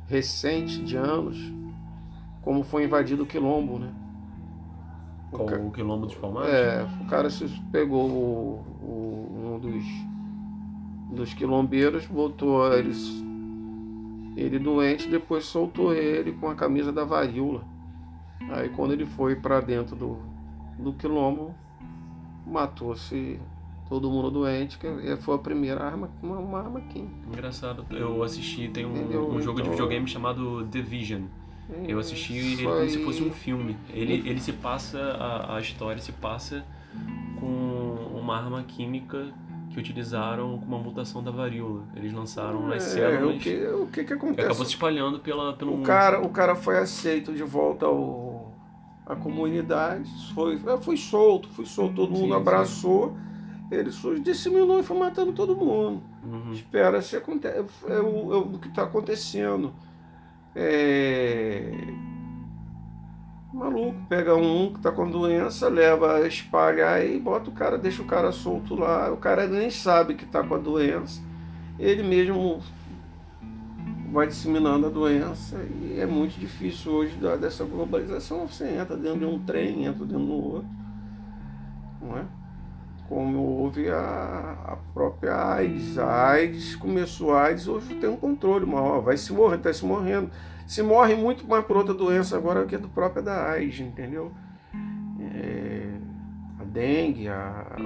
recente de anos, como foi invadido o quilombo, né? O Com ca- o quilombo dos palmares? é, o cara se pegou o- o- um dos, dos quilombeiros, botou eles, ele doente, depois soltou ele com a camisa da varíola. Aí quando ele foi para dentro do, do quilombo, matou-se todo mundo doente, que foi a primeira arma, uma, uma arma química. Engraçado, eu assisti, tem Entendeu? um, um jogo de Então- videogame chamado Division. Eu assisti ele como se aí- fosse um filme. Ele, ele se passa, a, a história se passa com uma arma química que utilizaram com uma mutação da varíola. Eles lançaram nas É, células o que, o que que acontece? acabou se espalhando pela, pelo O mundo. cara, o cara foi aceito de volta ao, à comunidade, foi, ah, foi solto, foi solto, todo Sim, mundo sim. abraçou, ele só disseminou e foi matando todo mundo. Uhum. Espera se acontece, é o, é o que está acontecendo. É... Maluco, pega um que está com doença, leva, espalha e bota o cara, deixa o cara solto lá. O cara nem sabe que está com a doença. Ele mesmo vai disseminando a doença e é muito difícil hoje dessa globalização. Você entra dentro de um trem, entra dentro do outro, não é? Como houve a, a própria AIDS. A AIDS começou a AIDS, hoje tem um controle maior, vai se morrer, está se morrendo. Se morre muito mais por outra doença agora que do própria da AIDS, entendeu? É, a dengue, a,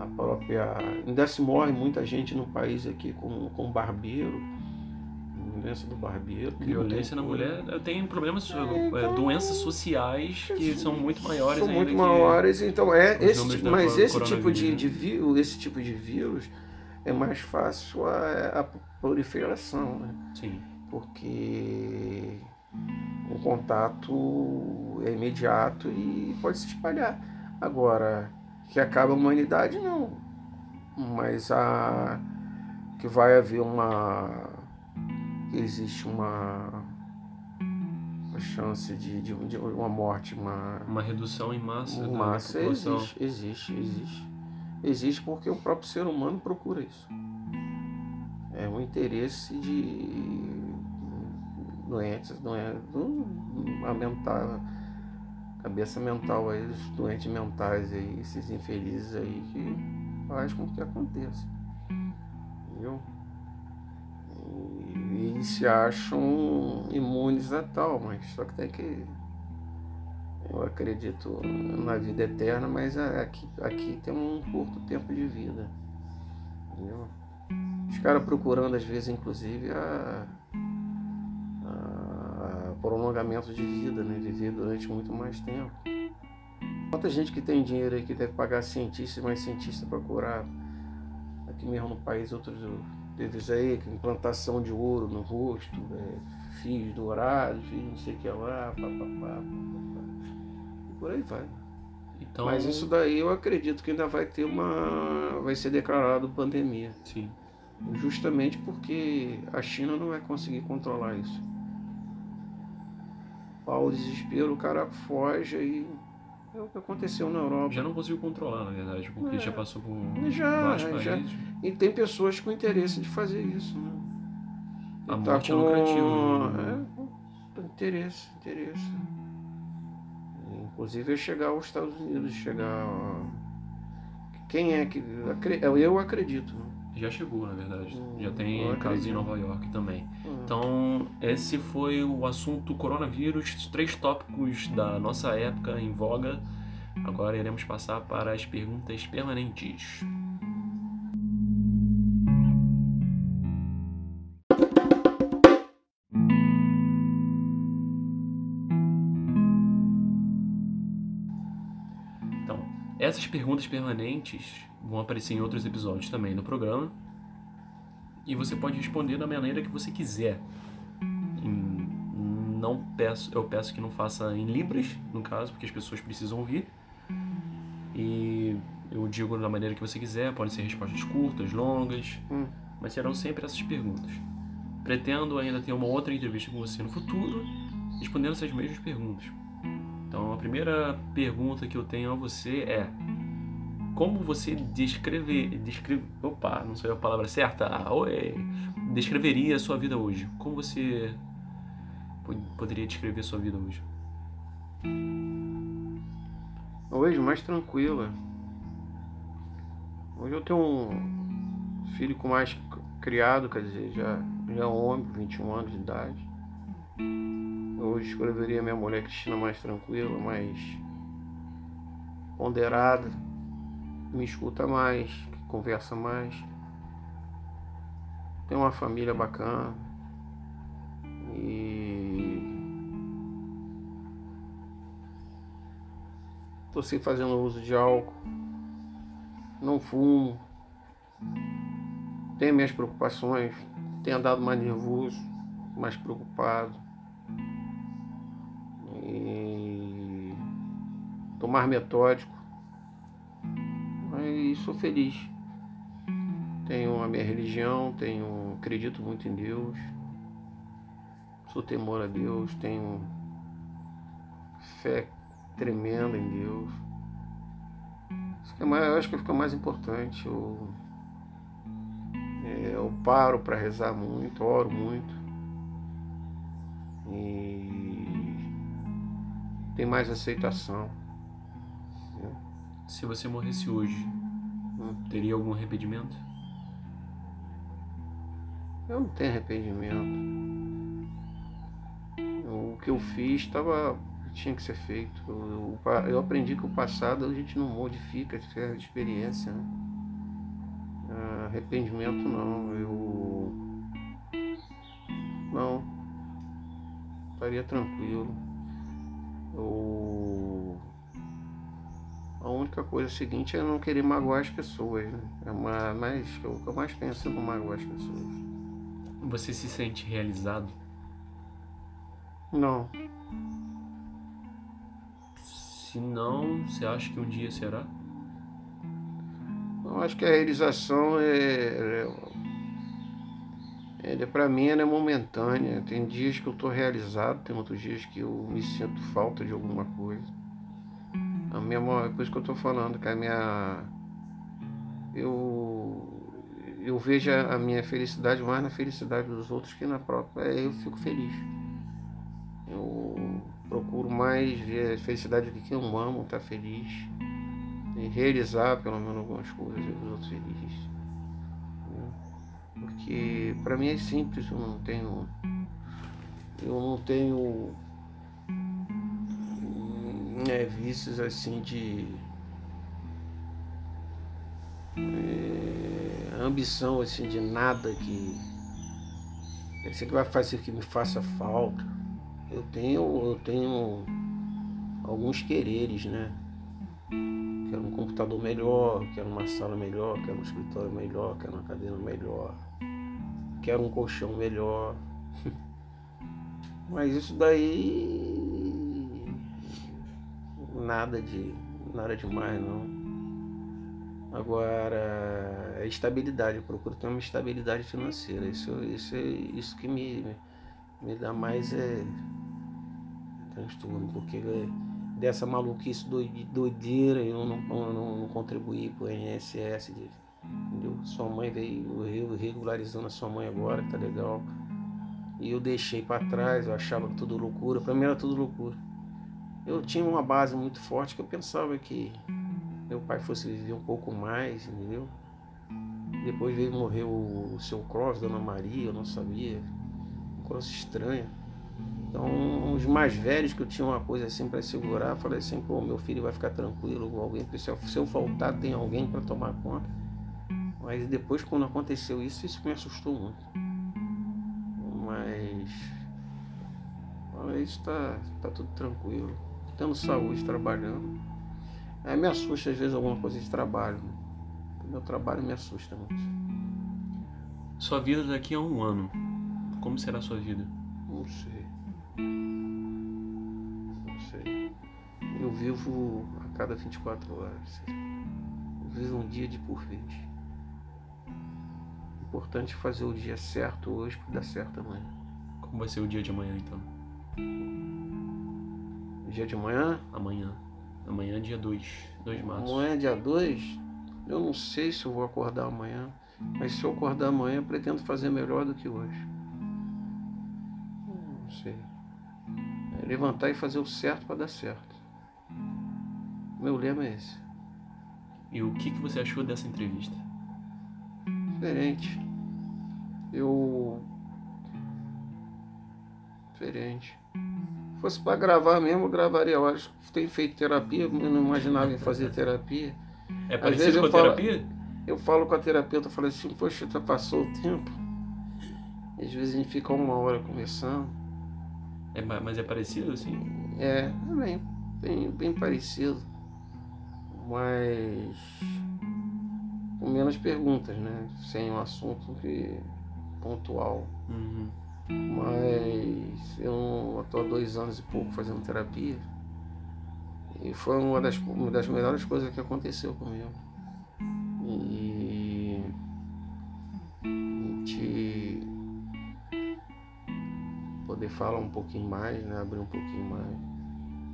a própria. Ainda se morre muita gente no país aqui com, com barbeiro, doença do barbeiro. Violência na mulher tem problemas, É, é, então- doenças sociais que são muito maiores São muito maiores, então é esse, mas esse tipo de, né? de vírus, esse tipo de vírus é mais fácil a, a proliferação, né? Sim. Porque o contato é imediato e pode se espalhar. Agora, que acaba a humanidade, não. Mas a que vai haver uma. que existe uma. uma chance de, de, de uma morte, uma. Uma redução em massa da Massa população. existe, existe, existe. Existe porque o próprio ser humano procura isso. É um interesse de doentes, doentes a mental, cabeça mental aí, os doentes mentais aí, esses infelizes aí que faz com que aconteça. Entendeu? E eles se acham imunes a tal, mas só que tem que eu acredito na vida eterna, mas a- aqui, aqui tem um curto tempo de vida. Entendeu? Os caras procurando, às vezes, inclusive, a, a prolongamento de vida, né? Viver durante muito mais tempo. Quanta gente que tem dinheiro aí que deve pagar cientista e mais cientista para curar. Aqui mesmo no país, outros isso aí, que implantação de ouro no rosto, é, fios dourados, e não sei o que lá, papapá, papapá. E por aí vai. Então, Mas isso daí eu acredito que ainda vai ter uma. vai ser declarado pandemia. Sim. Justamente porque a China não vai conseguir controlar isso. Ao desespero, o cara foge e É o que aconteceu na Europa. Já não conseguiu controlar, na verdade, porque É. já passou por Já, vários já. E tem pessoas com interesse de fazer isso, né? A E morte é lucrativa, né? É, interesse, interesse. Inclusive é chegar aos Estados Unidos, chegar. Quem é que. Eu acredito. né? Já chegou, na verdade. Hum, Já tem casos em. Nova York também. Hum. Então, esse foi o assunto coronavírus, três tópicos da nossa época em voga. Agora iremos passar para as perguntas permanentes. Essas perguntas permanentes vão aparecer em outros episódios também no programa. E você pode responder da maneira que você quiser. Não peço, eu peço que não faça em libras, no caso, porque as pessoas precisam ouvir. E eu digo da maneira que você quiser, podem ser respostas curtas, longas, Hum. mas serão sempre essas perguntas. Pretendo ainda ter uma outra entrevista com você no futuro, respondendo essas mesmas perguntas. Então, a primeira pergunta que eu tenho a você é: como você descreve, descreve, opa, não sei a palavra certa, ah, oi, descreveria a sua vida hoje? Como você po- poderia descrever a sua vida hoje? Hoje mais tranquila. Hoje eu tenho um filho com mais criado, quer dizer, já, já é um homem, 21 anos de idade. Hoje escreveria minha mulher Cristina mais tranquila, mais ponderada, me escuta mais, conversa mais. Tem uma família bacana. E Tô sem fazendo uso de álcool. Não fumo. Tenho minhas preocupações. Tenho andado mais nervoso, mais preocupado. Mais metódico. Mas sou feliz. Tenho a minha religião, tenho, acredito muito em Deus. Sou temor a Deus, tenho fé tremenda em Deus. Isso que é mais, eu acho que fica mais importante. Eu, é, eu paro para rezar muito, oro muito. E tem mais aceitação. Se você morresse hoje, teria algum arrependimento? Eu não tenho arrependimento. O que eu fiz estava tinha que ser feito. Eu, eu- aprendi que o passado a gente não modifica, é experiência. né? Ah, arrependimento não. Eu não estaria tranquilo. Eu, a única coisa seguinte é não querer magoar as pessoas. Né? É uma, mas o que eu mais penso é não magoar as pessoas. Você se sente realizado? Não. Se não, você acha que um dia será? Eu acho que a realização é, é para mim ela é momentânea. Tem dias que eu estou realizado, tem outros dias que eu me sinto falta de alguma coisa. A minha, é por isso que eu estou falando que a minha eu eu vejo a minha felicidade mais na felicidade dos outros que na própria. Eu fico feliz. Eu procuro mais ver a felicidade de quem eu amo, estar feliz e realizar pelo menos algumas coisas e os outros felizes. Porque para mim é simples, eu não tenho. Eu não tenho é, vícios assim de. é, ambição assim de nada que. Isso que vai fazer que me faça falta. Eu tenho, eu tenho alguns quereres, né? Quero um computador melhor, quero uma sala melhor, quero um escritório melhor, quero uma cadeira melhor, quero um colchão melhor. Mas isso daí nada de nada demais não. Agora é estabilidade, eu procuro ter uma estabilidade financeira. Isso, isso isso que me, me dá mais é transtorno, porque é, dessa maluquice doideira, eu não, não, não contribuí para o INSS, entendeu? Sua mãe veio regularizando a sua mãe agora, tá legal. E eu deixei para trás, eu achava que tudo loucura, para mim era tudo loucura. Eu tinha uma base muito forte que eu pensava que meu pai fosse viver um pouco mais, entendeu? Depois veio morrer o, seu Cross, Dona Maria, eu não sabia. Um Cross estranho. Então, os mais velhos que eu tinha uma coisa assim para segurar, falei assim, pô, meu filho vai ficar tranquilo, alguém, se eu faltar, tem alguém para tomar conta. Mas depois, quando aconteceu isso, isso me assustou muito. Mas. Mas está tá tudo tranquilo. Tendo saúde, trabalhando. Aí me assusta às vezes alguma coisa de trabalho. Meu trabalho me assusta muito. Sua vida daqui a um ano. Como será a sua vida? Não sei. Não sei. Eu vivo a cada 24 horas. Eu vivo um dia de por vez. Importante fazer o dia certo hoje para dar certo amanhã. Como vai ser o dia de amanhã então? O dia de amanhã? Amanhã. Amanhã é dia 2, 2 de março. Amanhã é dia 2? Eu não sei se eu vou acordar amanhã, mas se eu acordar amanhã, pretendo fazer melhor do que hoje. Não sei. É levantar e fazer o certo para dar certo. Meu lema é esse. E o que, que você achou dessa entrevista? Diferente. Eu. Diferente. Se fosse para gravar mesmo, eu gravaria. Eu acho que tem feito terapia, eu não imaginava em fazer terapia. É parecido com a falo, terapia? Eu falo com a terapeuta, eu falo assim, poxa, já passou o tempo. Às vezes a gente fica uma hora conversando. É, mas é parecido assim? É, é bem, bem, bem parecido. Mas com menos perguntas, né? Sem um assunto que pontual. Uhum. Mas eu estou há dois anos e pouco fazendo terapia. E foi uma das, uma das melhores coisas que aconteceu comigo. E, te poder falar um pouquinho mais, né? abrir um pouquinho mais.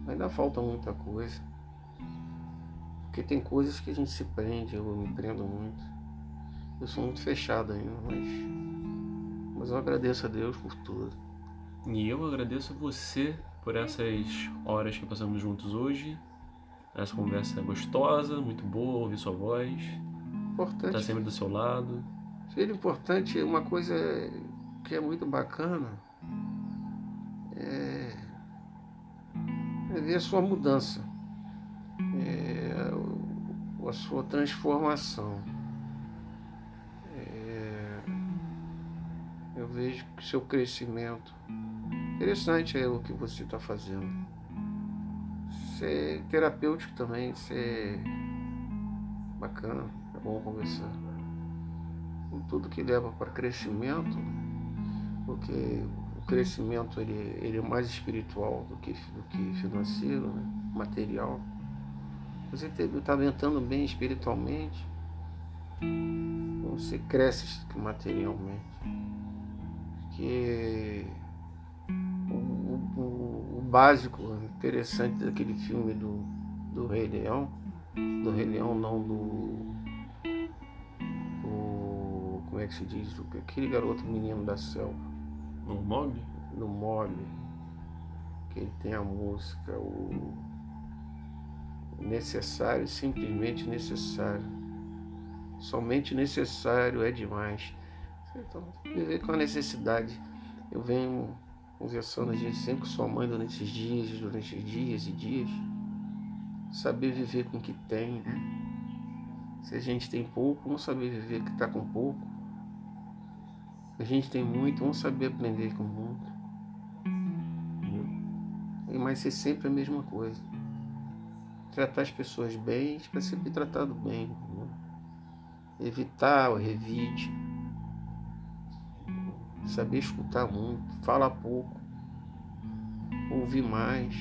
Ainda falta muita coisa. Porque tem coisas que a gente se prende, eu me prendo muito. Eu sou muito fechado ainda, mas, mas eu agradeço a Deus por tudo. E eu agradeço a você por essas horas que passamos juntos hoje. Essa conversa gostosa, muito boa, ouvir sua voz. Importante. Tá sempre do seu lado. Filho, importante, uma coisa que é muito bacana é, é ver a sua mudança, é, a sua transformação. É, eu vejo que seu crescimento Interessante é o que você está fazendo. Ser terapêutico também, ser bacana, é bom conversar. Com tudo que leva para crescimento, porque o crescimento ele, ele é mais espiritual do que, do que financeiro, né? material. Você está aumentando bem espiritualmente, você cresce materialmente. Que básico, interessante daquele filme do, do Rei Leão, do Rei Leão não do, do como é que se diz, aquele garoto menino da selva. No Mogli? No Mogli, que ele tem a música, o necessário, simplesmente necessário. Somente necessário é demais. Então, viver com a necessidade. Eu venho conversando a gente sempre com sua mãe durante esses dias, durante dias e dias. Saber viver com o que tem, né? Se a gente tem pouco, vamos saber viver que está com pouco. Se a gente tem muito, vamos saber aprender com muito. Mas ser sempre a mesma coisa. Tratar as pessoas bem para ser tratado bem. Né? Evitar o revide saber escutar muito, falar pouco, ouvir mais,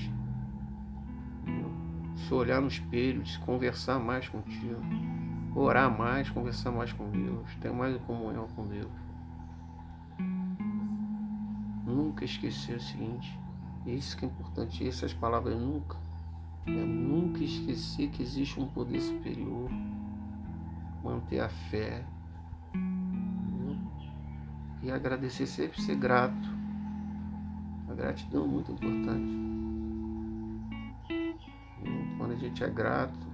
se olhar no espelho, se conversar mais contigo, orar mais, conversar mais com Deus, ter mais comunhão com Deus. Nunca esquecer o seguinte, isso que é importante, essas palavras nunca. É nunca esquecer que existe um poder superior. Manter a fé. E agradecer sempre ser grato. A gratidão é muito importante. Quando a gente é grato,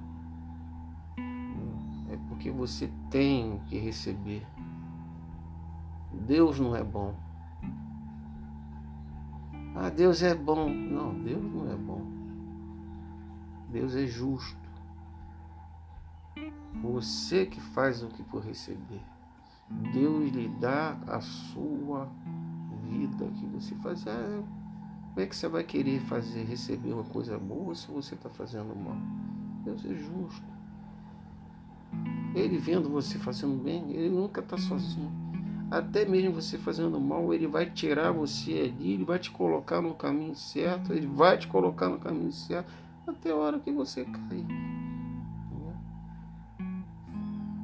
é porque você tem que receber. Deus não é bom. Ah, Deus é bom. Não, Deus não é bom. Deus é justo. Você que faz o que por receber. Deus lhe dá a sua vida que você faz. Ah, como é que você vai querer fazer, receber uma coisa boa se você está fazendo mal? Deus é justo. Ele vendo você fazendo bem, ele nunca está sozinho. Até mesmo você fazendo mal, ele vai tirar você ali, ele vai te colocar no caminho certo, ele vai te colocar no caminho certo até a hora que você cair.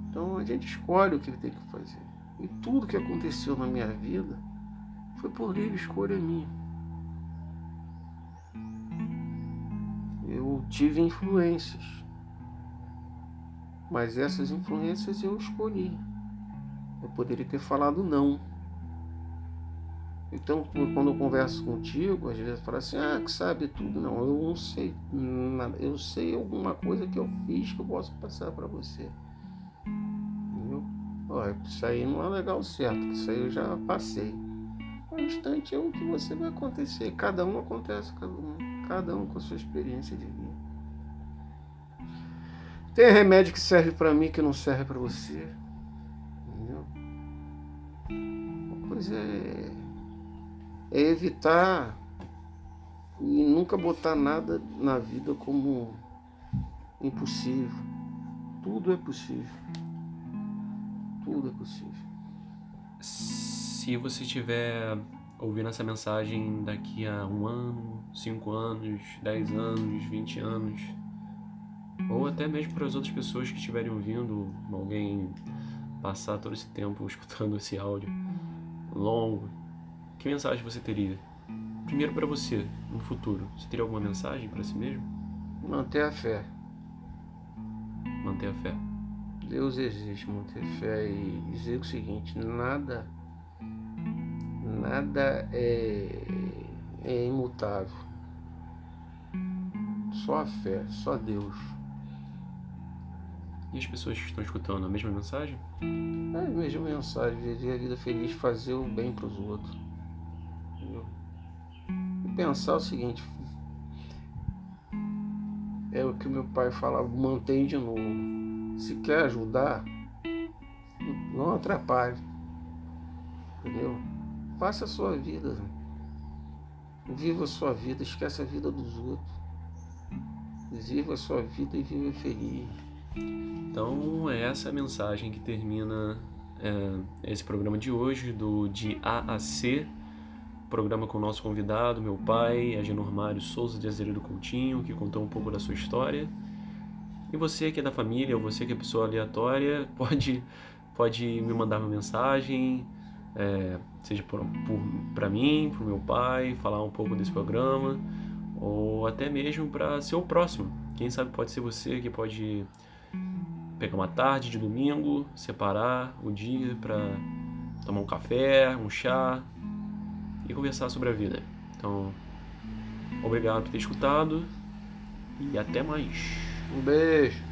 Então a gente escolhe o que tem que fazer. E tudo que aconteceu na minha vida foi por livre escolha minha. Eu tive influências, mas essas influências eu escolhi. Eu poderia ter falado não. Então, quando eu converso contigo, às vezes fala assim, ah, que sabe tudo. Não, eu não sei nada. Eu sei alguma coisa que eu fiz que eu posso passar para você. Entendeu? Olha, isso aí não é legal certo, isso aí eu já passei. O instante é o que você vai acontecer. Cada um acontece, cada um, cada um com a sua experiência de vida. Tem remédio que serve para mim que não serve para você. coisa é, é evitar e nunca botar nada na vida como impossível. Tudo é possível. Tudo é possível. Se você estiver ouvindo essa mensagem daqui a um ano, cinco anos, dez anos, vinte anos, ou até mesmo para as outras pessoas que estiverem ouvindo, alguém passar todo esse tempo escutando esse áudio longo, que mensagem você teria? Primeiro para você, no futuro, você teria alguma mensagem para si mesmo? Manter a fé. Manter a fé. Deus existe, manter fé e dizer o seguinte, nada, nada é, é imutável. Só a fé, só Deus. E as pessoas que estão escutando a mesma mensagem? É a mesma mensagem, viver a vida feliz, fazer o bem para os outros. Pensar o seguinte, é o que meu pai falava, mantém de novo. Se quer ajudar, não atrapalhe. Entendeu? Faça a sua vida. Viva a sua vida, esquece a vida dos outros. Viva a sua vida e viva feliz. Então, é essa a mensagem que termina é, esse programa de hoje, do de A a C, programa com o nosso convidado, meu pai, Agenor Mário Souza de Azeredo Coutinho, que contou um pouco da sua história. E você que é da família, ou você que é pessoa aleatória, pode, pode me mandar uma mensagem, é, seja para mim, para o meu pai, falar um pouco desse programa, ou até mesmo para ser o próximo. Quem sabe pode ser você que pode pegar uma tarde de domingo, separar o dia para tomar um café, um chá e conversar sobre a vida. Então, obrigado por ter escutado e até mais. Um beijo.